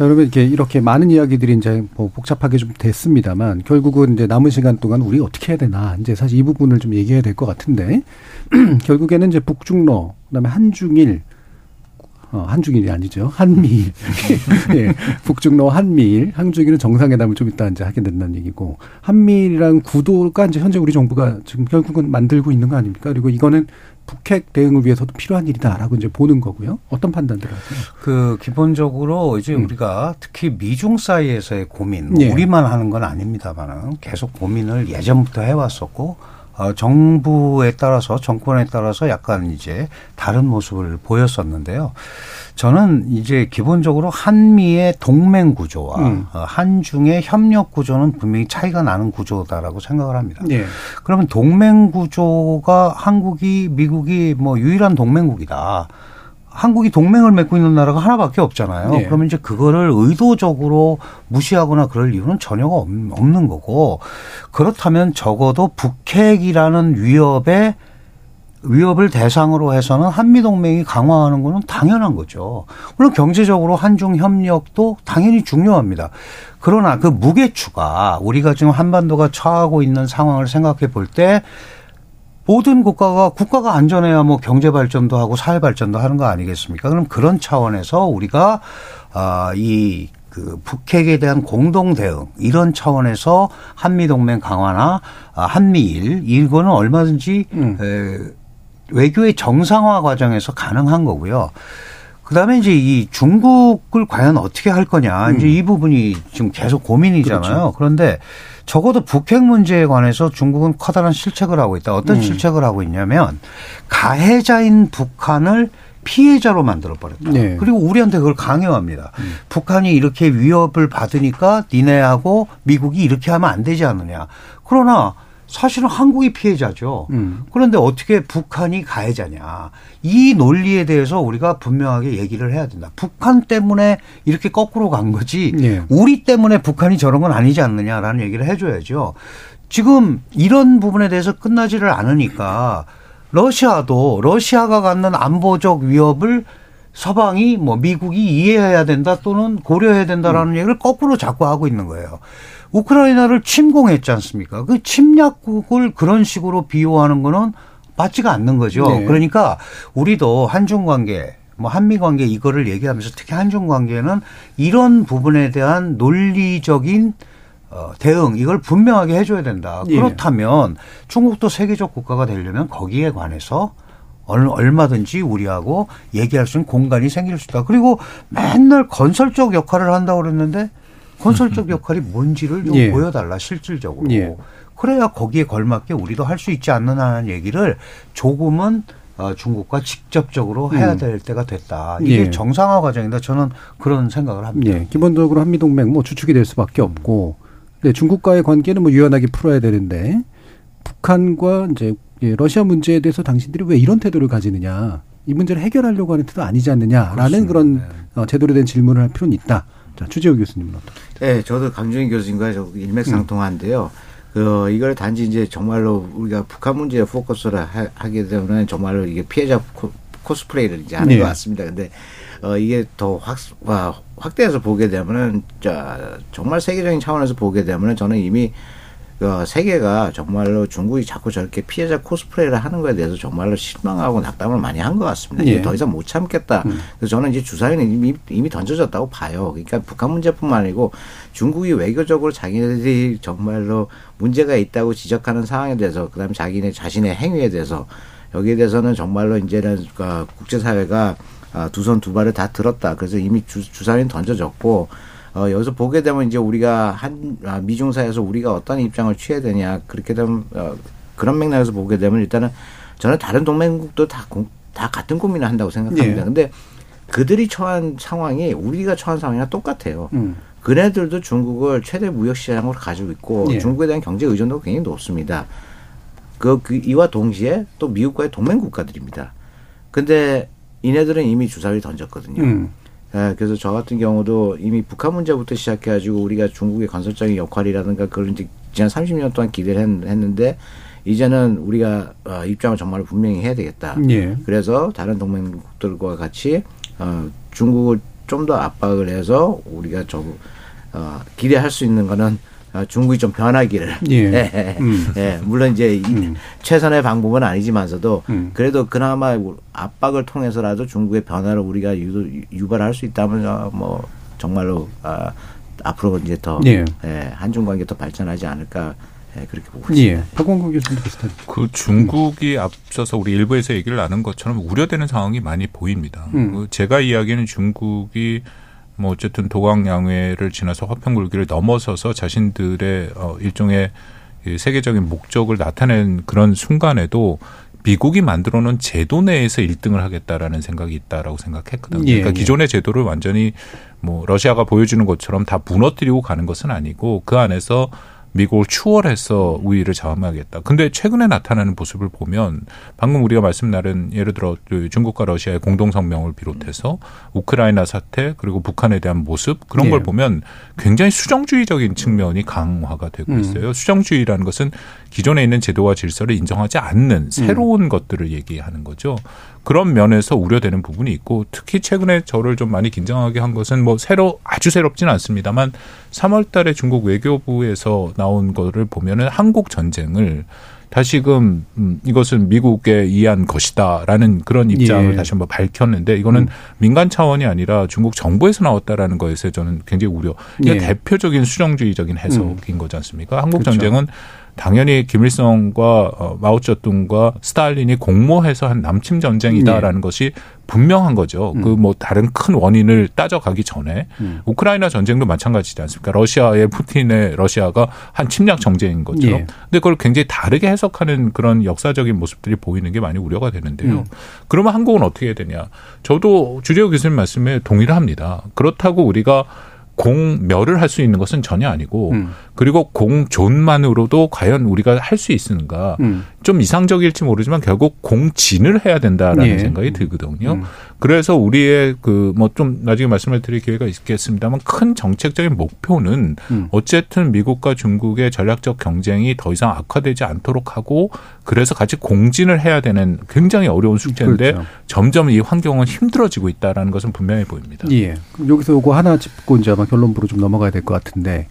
자, 그러면 이렇게, 이렇게 많은 이야기들이 이제 뭐 복잡하게 좀 됐습니다만 결국은 이제 남은 시간 동안 우리 어떻게 해야 되나 이제 사실 이 부분을 좀 얘기해야 될 것 같은데 결국에는 이제 북중러 그다음에 한중일 어, 한중일이 아니죠. 한미일. 예, 북중러 한미일. 한중일은 정상회담을 좀 이따 이제 하게 된다는 얘기고 한미일이랑 구도가 이제 현재 우리 정부가 지금 결국은 만들고 있는 거 아닙니까? 그리고 이거는 북핵 대응을 위해서도 필요한 일이다라고 이제 보는 거고요. 어떤 판단들 하세요? 그 기본적으로 이제 음. 우리가 특히 미중 사이에서의 고민, 뭐 예. 우리만 하는 건 아닙니다만은 계속 고민을 예전부터 해왔었고 어, 정부에 따라서 정권에 따라서 약간 이제 다른 모습을 보였었는데요. 저는 이제 기본적으로 한미의 동맹 구조와 음. 어, 한중의 협력 구조는 분명히 차이가 나는 구조다라고 생각을 합니다. 네. 그러면 동맹 구조가 한국이 미국이 뭐 유일한 동맹국이다. 한국이 동맹을 맺고 있는 나라가 하나밖에 없잖아요. 네. 그러면 이제 그거를 의도적으로 무시하거나 그럴 이유는 전혀 없는 거고 그렇다면 적어도 북핵이라는 위협에 위협을 대상으로 해서는 한미 동맹이 강화하는 거는 당연한 거죠. 물론 경제적으로 한중 협력도 당연히 중요합니다. 그러나 그 무게추가 우리가 지금 한반도가 처하고 있는 상황을 생각해 볼 때 모든 국가가 국가가 안전해야 뭐 경제 발전도 하고 사회 발전도 하는 거 아니겠습니까? 그럼 그런 차원에서 우리가 아이 그 북핵에 대한 공동 대응 이런 차원에서 한미 동맹 강화나 아, 한미일 이거는 얼마든지 음. 에, 외교의 정상화 과정에서 가능한 거고요. 그다음에 이제 이 중국을 과연 어떻게 할 거냐 음. 이제 이 부분이 지금 계속 고민이잖아요. 그렇죠. 그런데 적어도 북핵 문제에 관해서 중국은 커다란 실책을 하고 있다. 어떤 음. 실책을 하고 있냐면 가해자인 북한을 피해자로 만들어 버렸다. 네. 그리고 우리한테 그걸 강요합니다. 음. 북한이 이렇게 위협을 받으니까 니네하고 미국이 이렇게 하면 안 되지 않느냐. 그러나 사실은 한국이 피해자죠. 음. 그런데 어떻게 북한이 가해자냐. 이 논리에 대해서 우리가 분명하게 얘기를 해야 된다. 북한 때문에 이렇게 거꾸로 간 거지. 네. 우리 때문에 북한이 저런 건 아니지 않느냐라는 얘기를 해줘야죠. 지금 이런 부분에 대해서 끝나지를 않으니까 러시아도 러시아가 갖는 안보적 위협을 서방이 뭐 미국이 이해해야 된다 또는 고려해야 된다라는 음. 얘기를 거꾸로 자꾸 하고 있는 거예요. 우크라이나를 침공했지 않습니까? 그 침략국을 그런 식으로 비호하는 거는 맞지가 않는 거죠. 네. 그러니까 우리도 한중 관계 뭐 한미 관계 이거를 얘기하면서 특히 한중 관계는 이런 부분에 대한 논리적인 어, 대응 이걸 분명하게 해줘야 된다. 예. 그렇다면 중국도 세계적 국가가 되려면 거기에 관해서 얼마든지 우리하고 얘기할 수 있는 공간이 생길 수 있다. 그리고 맨날 건설적 역할을 한다고 그랬는데 건설적 역할이 뭔지를 좀 예. 보여달라 실질적으로. 예. 그래야 거기에 걸맞게 우리도 할 수 있지 않느냐는 얘기를 조금은 어, 중국과 직접적으로 해야 음. 될 때가 됐다. 이게 예. 정상화 과정인데 저는 그런 생각을 합니다. 예. 기본적으로 한미 동맹 뭐 주축이 될 수밖에 없고, 네, 중국과의 관계는 뭐 유연하게 풀어야 되는데 북한과 이제 예, 러시아 문제에 대해서 당신들이 왜 이런 태도를 가지느냐, 이 문제를 해결하려고 하는 태도 아니지 않느냐라는 그렇습니다. 그런 네. 어, 제대로 된 질문을 할 필요는 있다. 자, 추재호 교수님은 어떻게? 네, 저도 강준희 교수님과 저 일맥상통한데요. 음. 그 이걸 단지 이제 정말로 우리가 북한 문제에 포커스를 하, 게 되면 정말로 이게 피해자 코, 코스프레이를 이제 하는 네. 것 같습니다. 근데 어 이게 더 확, 확대해서 보게 되면은 자 정말 세계적인 차원에서 보게 되면은 저는 이미 그 세계가 정말로 중국이 자꾸 저렇게 피해자 코스프레를 하는 거에 대해서 정말로 실망하고 낙담을 많이 한 것 같습니다. 예. 더 이상 못 참겠다. 음. 그래서 저는 이제 주사위는 이미, 이미 던져졌다고 봐요. 그러니까 북한 문제뿐만 아니고 중국이 외교적으로 자기네들이 정말로 문제가 있다고 지적하는 상황에 대해서 그다음에 자기네 자신의 행위에 대해서 여기에 대해서는 정말로 이제는 그 국제사회가 아, 두손 두 발을 다 들었다. 그래서 이미 주, 주사위는 던져졌고 어, 여기서 보게 되면 이제 우리가 한 아, 미중 사에서 우리가 어떤 입장을 취해야 되냐 그렇게 되면 어, 그런 맥락에서 보게 되면 일단은 저는 다른 동맹국도 다, 다 같은 고민을 한다고 생각합니다. 네. 근데 그들이 처한 상황이 우리가 처한 상황이랑 똑같아요. 음. 그네들도 중국을 최대 무역 시장으로 가지고 있고 네. 중국에 대한 경제 의존도가 굉장히 높습니다. 그, 그 이와 동시에 또 미국과의 동맹 국가들입니다. 근데 이네들은 이미 주사위를 던졌거든요. 음. 예, 그래서 저 같은 경우도 이미 북한 문제부터 시작해가지고 우리가 중국의 건설적인 역할이라든가 이제 지난 30년 동안 기대를 했 는데 이제는 우리가 어, 입장을 정말 분명히 해야 되겠다. 예. 그래서 다른 동맹국들과 같이 어, 중국을 좀 더 압박을 해서 우리가 저 어, 기대할 수 있는 거는 어, 중국이 좀 변하기를. 예. 음. 예. 물론 이제 음. 최선의 방법은 아니지만서도 음. 그래도 그나마 압박을 통해서라도 중국의 변화를 우리가 유, 발할수 있다면 뭐 정말로 아, 앞으로 이제 더 예. 예, 한중 관계 더 발전하지 않을까 예, 그렇게 보고 있습니다. 예. 박원국 교수님 비슷한. 그 중국이 앞서서 우리 일부에서 얘기를 나눈 것처럼 우려되는 상황이 많이 보입니다. 음. 그 제가 이야기는 중국이 뭐 어쨌든 도광 양회를 지나서 화평불기를 넘어서서 자신들의 어 일종의 세계적인 목적을 나타낸 그런 순간에도 미국이 만들어 놓은 제도 내에서 1등을 하겠다라는 생각이 있다라고 생각했거든요. 예, 그러니까 예. 기존의 제도를 완전히 뭐 러시아가 보여주는 것처럼 다 무너뜨리고 가는 것은 아니고 그 안에서 미국을 추월해서 우위를 장악하겠다. 근데 최근에 나타나는 모습을 보면 방금 우리가 말씀 나른 예를 들어 그 중국과 러시아의 공동 성명을 비롯해서 우크라이나 사태 그리고 북한에 대한 모습 그런 네. 걸 보면 굉장히 수정주의적인 측면이 강화가 되고 음. 있어요. 음. 수정주의라는 것은 기존에 있는 제도와 질서를 인정하지 않는 새로운 음. 것들을 얘기하는 거죠. 그런 면에서 우려되는 부분이 있고 특히 최근에 저를 좀 많이 긴장하게 한 것은 뭐 새로 아주 새롭지는 않습니다만 3월 달에 중국 외교부에서 나온 거를 보면은 한국 전쟁을 다시금 음, 이것은 미국에 의한 것이다라는 그런 입장을 예. 다시 한번 밝혔는데 이거는 음. 민간 차원이 아니라 중국 정부에서 나왔다라는 거에서 저는 굉장히 우려. 이게 예. 대표적인 수정주의적인 해석인 음. 거지 않습니까? 한국 그렇죠. 전쟁은 당연히 김일성과 어, 마오쩌둥과 스탈린이 공모해서 한 남침 전쟁이다라는 네. 것이 분명한 거죠. 음. 그뭐 다른 큰 원인을 따져가기 전에 음. 우크라이나 전쟁도 마찬가지지 않습니까? 러시아의 푸틴의 러시아가 한 침략 정쟁인 것처럼. 예. 근데 그걸 굉장히 다르게 해석하는 그런 역사적인 모습들이 보이는 게 많이 우려가 되는데요. 음. 그러면 한국은 어떻게 해야 되냐? 저도 주재호 교수님 말씀에 동의를 합니다. 그렇다고 우리가 공멸을 할 수 있는 것은 전혀 아니고 음. 그리고 공존만으로도 과연 우리가 할 수 있는가 음. 좀 이상적일지 모르지만 결국 공진을 해야 된다라는 예. 생각이 들거든요. 음. 그래서 우리의 그 뭐 좀 나중에 말씀을 드릴 기회가 있겠습니다만 큰 정책적인 목표는 음. 어쨌든 미국과 중국의 전략적 경쟁이 더 이상 악화되지 않도록 하고 그래서 같이 공진을 해야 되는 굉장히 어려운 숙제인데 그렇죠. 점점 이 환경은 힘들어지고 있다라는 것은 분명해 보입니다. 예. 여기서 요거 하나 짚고 이제 아마 결론부로 좀 넘어가야 될 것 같은데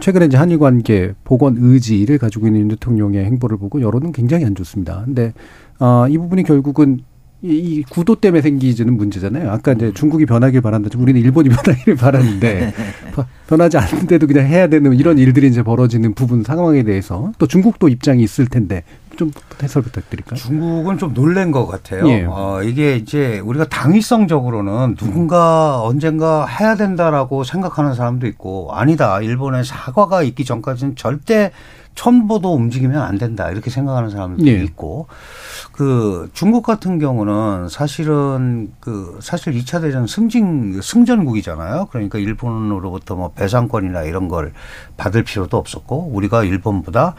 최근에 이제 한일 관계 복원 의지를 가지고 있는 대통령의 행보를 보고 여론은 굉장히 안 좋습니다. 근데 어, 이 부분이 결국은 이 구도 때문에 생기지는 문제잖아요. 아까 이제 중국이 변하길 바란다. 우리는 일본이 변하기를 바라는데 변하지 않는데도 그냥 해야 되는 이런 일들이 이제 벌어지는 부분 상황에 대해서 또 중국도 입장이 있을 텐데 좀 해설 부탁드릴까요? 중국은 좀 놀란 것 같아요. 예. 어, 이게 이제 우리가 당위성적으로는 누군가 음. 언젠가 해야 된다라고 생각하는 사람도 있고 아니다. 일본의 사과가 있기 전까지는 절대 천보도 움직이면 안 된다 이렇게 생각하는 사람들도 네. 있고 그 중국 같은 경우는 사실은 그 사실 2차 대전 승진 승전국이잖아요. 그러니까 일본으로부터 뭐 배상권이나 이런 걸 받을 필요도 없었고 우리가 일본보다 아,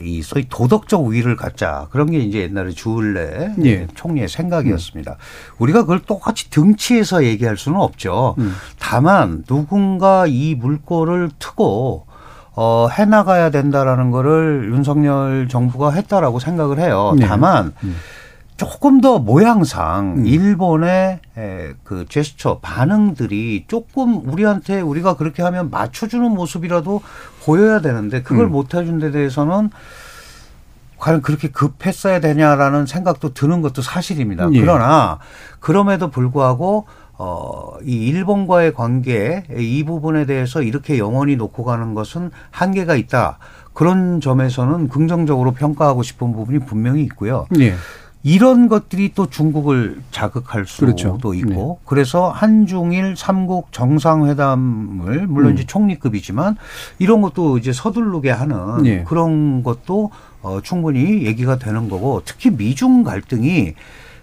이 소위 도덕적 우위를 갖자 그런 게 이제 옛날에 주을래 예. 총리의 생각이었습니다. 음. 우리가 그걸 똑같이 등치해서 얘기할 수는 없죠. 음. 다만 누군가 이 물꼬를 트고 어, 해나가야 된다라는 거를 윤석열 정부가 했다라고 생각을 해요. 네. 다만, 음. 조금 더 모양상 음. 일본의 그 제스처 반응들이 조금 우리한테 우리가 그렇게 하면 맞춰주는 모습이라도 보여야 되는데 그걸 음. 못 해준 데 대해서는 과연 그렇게 급했어야 되냐라는 생각도 드는 것도 사실입니다. 예. 그러나 그럼에도 불구하고 어, 이 일본과의 관계 이 부분에 대해서 이렇게 영원히 놓고 가는 것은 한계가 있다. 그런 점에서는 긍정적으로 평가하고 싶은 부분이 분명히 있고요. 네. 이런 것들이 또 중국을 자극할 수도 그렇죠. 있고 네. 그래서 한중일 삼국 정상회담을 물론 음. 이제 총리급이지만 이런 것도 이제 서둘르게 하는 네. 그런 것도 어 충분히 얘기가 되는 거고 특히 미중 갈등이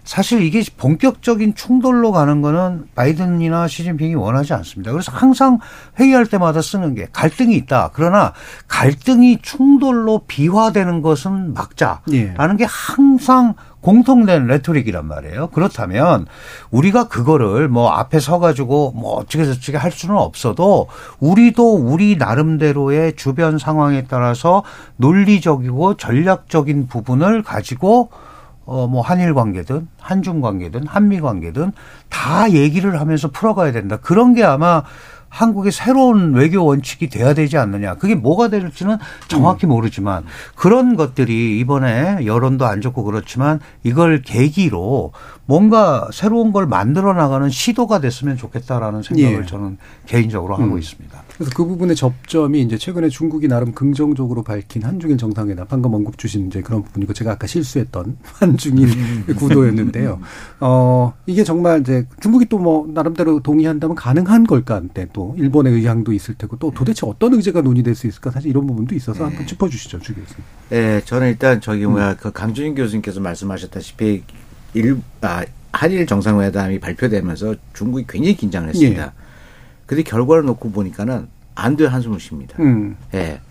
사실 이게 본격적인 충돌로 가는 거는 바이든이나 시진핑이 원하지 않습니다. 그래서 항상 회의할 때마다 쓰는 게 갈등이 있다. 그러나 갈등이 충돌로 비화되는 것은 막자라는 예. 게 항상 공통된 레토릭이란 말이에요. 그렇다면 우리가 그거를 뭐 앞에 서가지고 뭐 어떻게 저떻게 할 수는 없어도 우리도 우리 나름대로의 주변 상황에 따라서 논리적이고 전략적인 부분을 가지고 어, 뭐 한일 관계든 한중 관계든 한미 관계든 다 얘기를 하면서 풀어가야 된다. 그런 게 아마 한국의 새로운 외교 원칙이 돼야 되지 않느냐. 그게 뭐가 될지는 정확히 음. 모르지만 그런 것들이 이번에 여론도 안 좋고 그렇지만 이걸 계기로 뭔가 새로운 걸 만들어 나가는 시도가 됐으면 좋겠다라는 생각을 예. 저는 개인적으로 하고 음. 있습니다. 그래서 그 부분의 접점이 이제 최근에 중국이 나름 긍정적으로 밝힌 한중일 정상회담 방금 언급 주신 이제 그런 부분이고 제가 아까 실수했던 한중일 음. 구도였는데요. 어 이게 정말 이제 중국이 또 뭐 나름대로 동의한다면 가능한 걸까? 근데 또 일본의 의향도 있을 테고 또 도대체 어떤 의제가 논의될 수 있을까? 사실 이런 부분도 있어서 네. 한번 짚어주시죠, 주 교수님. 네, 저는 일단 저기 뭐야 음. 그 강준인 교수님께서 말씀하셨다시피 일 아, 한일 정상회담이 발표되면서 중국이 굉장히 긴장을 했습니다. 예. 근데 결과를 놓고 보니까는 안돼 한숨을 쉽니다. 음. 예.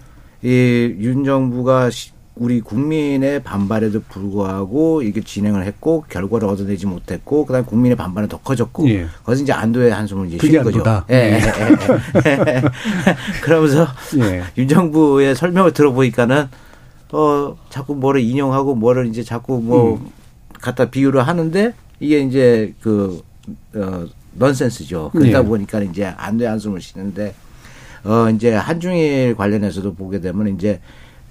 이윤 정부가 우리 국민의 반발에도 불구하고 이게 진행을 했고 결과를 얻어내지 못했고 그다음 에 국민의 반발은 더 커졌고 예. 거기서 이제 안도의 한숨을 이제 쉰 거죠. 예. 예. 예. 예. 그러면서 예. 윤 정부의 설명을 들어보니까는 어 자꾸 뭐를 인용하고 뭐를 이제 자꾸 뭐 음. 갖다 비유를 하는데 이게 이제 그 어, 넌센스죠. 그러다 네. 보니까 이제 안돼 한숨을 쉬는데 어 이제 한중일 관련해서도 보게 되면 이제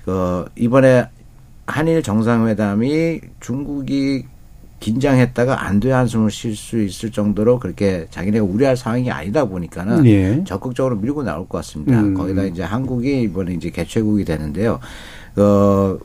어 이번에 한일 정상회담이 중국이 긴장했다가 안돼 한숨을 쉴 수 있을 정도로 그렇게 자기네가 우려할 상황이 아니다 보니까는 예. 적극적으로 밀고 나올 것 같습니다. 음. 거기다 이제 한국이 이번에 이제 개최국이 되는데요. 어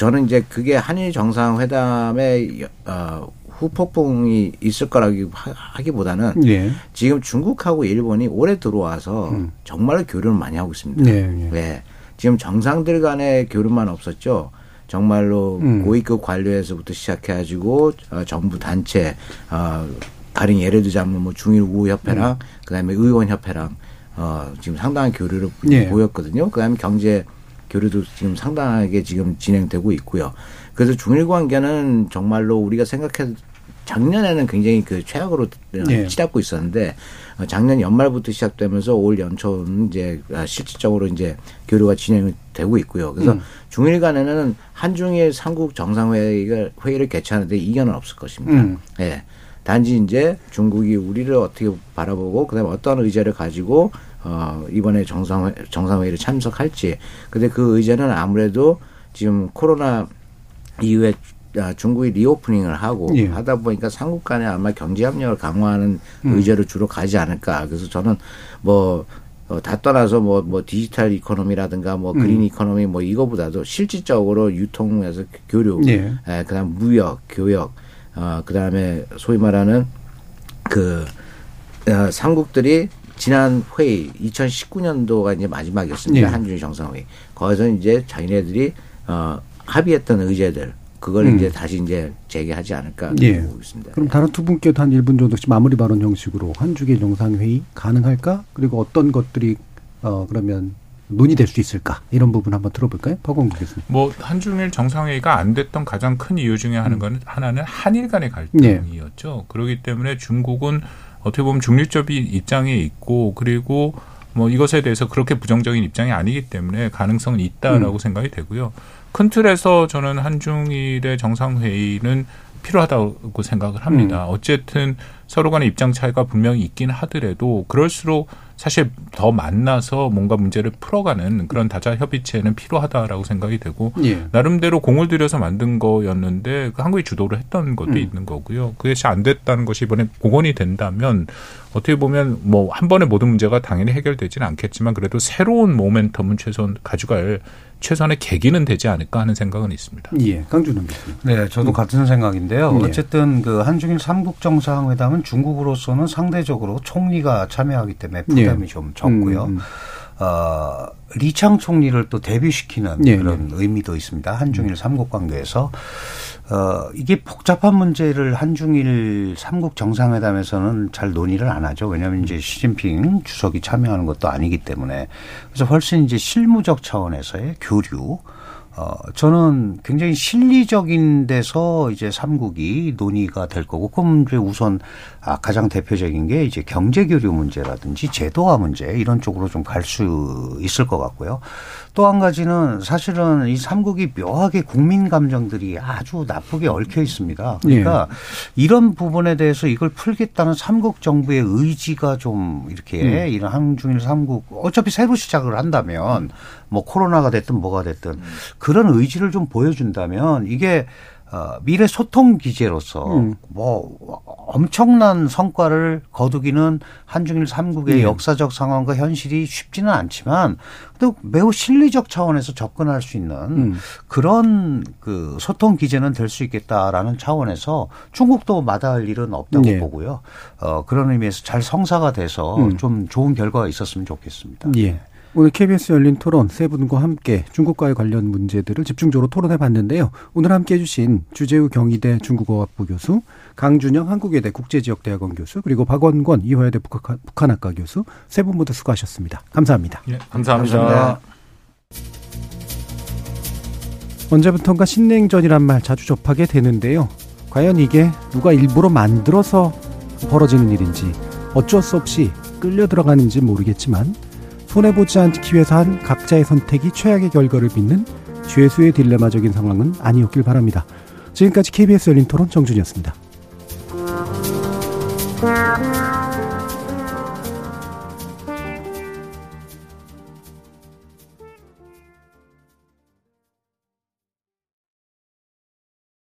저는 이제 그게 한일 정상회담의 어 후폭풍이 있을 거라고 하기보다는 네. 지금 중국하고 일본이 올해 들어와서 음. 정말로 교류를 많이 하고 있습니다. 네, 네. 네. 지금 정상들 간의 교류만 없었죠. 정말로 음. 고위급 관료에서부터 시작해가지고 어, 정부 단체, 어, 가령 예를 들자면 뭐 중일 우협회랑 음. 그다음에 의원협회랑 어, 지금 상당한 교류를 네. 보였거든요. 그다음에 경제 교류도 지금 상당하게 지금 진행되고 있고요. 그래서 중일 관계는 정말로 우리가 생각해 작년에는 굉장히 그 최악으로 네. 치닫고 있었는데 어, 작년 연말부터 시작되면서 올 연초는 이제 실질적으로 이제 교류가 진행되고 있고요. 그래서 음. 중일 간에는 한중일 삼국 정상회의가 회의를 개최하는데 이견은 없을 것입니다. 음. 예. 단지 이제 중국이 우리를 어떻게 바라보고 그다음에 어떤 의제를 가지고 어 이번에 정상회 정상회의를 참석할지. 근데 그 의제는 아무래도 지금 코로나 이후에 아, 중국이 reopening을 하고 예. 하다 보니까 삼국 간에 아마 경제 협력을 강화하는 음. 의제로 주로 가지 않을까. 그래서 저는 뭐, 어, 다 떠나서 뭐, 뭐 digital economy라든가 뭐 음. green economy 뭐 이거보다도 실질적으로 유통에서 교류, 예. 예, 그 다음 무역, 교역, 어, 그 다음에 소위 말하는 그, 어, 삼국들이 지난 회의 2019년도가 이제 마지막이었습니다. 예. 한중일 정상회의. 거기서 이제 자기네들이 어, 합의했던 의제들 그걸 음. 이제 다시 이제 재개하지 않을까 예. 보고 있습니다. 그럼 다른 두 분께도 한 1분 정도씩 마무리 발언 형식으로 한중일 정상회의 가능할까? 그리고 어떤 것들이 어 그러면 논의될 수 있을까? 이런 부분 한번 들어볼까요? 박원국 교수님. 뭐 한중일 정상회의가 안 됐던 가장 큰 이유 중에 하는 음. 하나는 한일 간의 갈등이었죠. 네. 그렇기 때문에 중국은 어떻게 보면 중립적인 입장에 있고 그리고 뭐 이것에 대해서 그렇게 부정적인 입장이 아니기 때문에 가능성은 있다라고 음. 생각이 되고요. 큰 틀에서 저는 한중일의 정상회의는 필요하다고 생각을 합니다. 음. 어쨌든 서로 간의 입장 차이가 분명히 있긴 하더라도 그럴수록 사실 더 만나서 뭔가 문제를 풀어가는 그런 다자 협의체는 필요하다라고 생각이 되고 예. 나름대로 공을 들여서 만든 거였는데 그 한국이 주도를 했던 것도 음. 있는 거고요. 그것이 안 됐다는 것이 이번에 복원이 된다면 어떻게 보면 뭐 한 번에 모든 문제가 당연히 해결되지는 않겠지만 그래도 새로운 모멘텀은 최소한 가져갈 최선의 계기는 되지 않을까 하는 생각은 있습니다. 예, 강준호 교수님. 네, 저도 음. 같은 생각인데요. 예. 어쨌든 그 한중일 삼국 정상회담은 중국으로서는 상대적으로 총리가 참여하기 때문에 부담이 예. 좀 적고요. 음. 음. 어, 리창 총리를 또 데뷔시키는 예. 그런 의미도 있습니다. 한중일 삼국 관계에서 어, 이게 복잡한 문제를 한중일 삼국 정상회담에서는 잘 논의를 안 하죠. 왜냐하면 이제 시진핑 주석이 참여하는 것도 아니기 때문에. 그래서 훨씬 이제 실무적 차원에서의 교류, 어, 저는 굉장히 실리적인 데서 이제 삼국이 논의가 될 거고, 그럼 이제 우선 아, 가장 대표적인 게 이제 경제교류 문제라든지 제도화 문제 이런 쪽으로 좀 갈 수 있을 것 같고요. 또 한 가지는 사실은 이 삼국이 묘하게 국민 감정들이 아주 나쁘게 얽혀 있습니다. 그러니까 예. 이런 부분에 대해서 이걸 풀겠다는 삼국 정부의 의지가 좀 이렇게 음. 이런 한중일 삼국 어차피 새로 시작을 한다면 뭐 코로나가 됐든 뭐가 됐든 음. 그런 의지를 좀 보여준다면 이게 어, 미래 소통 기제로서 음. 뭐 엄청난 성과를 거두기는 한중일 삼국의 네. 역사적 상황과 현실이 쉽지는 않지만 또 매우 실리적 차원에서 접근할 수 있는 음. 그런 그 소통 기제는 될 수 있겠다라는 차원에서 중국도 마다할 일은 없다고 네. 보고요. 어, 그런 의미에서 잘 성사가 돼서 음. 좀 좋은 결과가 있었으면 좋겠습니다. 예. 오늘 KBS 열린 토론 세 분과 함께 중국과의 관련 문제들을 집중적으로 토론해 봤는데요. 오늘 함께 해주신 주재우 경희대 중국어학부 교수, 강준영 한국외대 국제지역대학원 교수, 그리고 박원권 이화여대 북한학과 교수 세 분 모두 수고하셨습니다. 감사합니다. 예, 감사합니다. 감사합니다. 언제부턴가 신냉전이란 말 자주 접하게 되는데요. 과연 이게 누가 일부러 만들어서 벌어지는 일인지 어쩔 수 없이 끌려 들어가는지 모르겠지만 손해보지 않기 위해서 한 각자의 선택이 최악의 결과를 빚는 죄수의 딜레마적인 상황은 아니었길 바랍니다. 지금까지 KBS 열린 토론 정준이었습니다.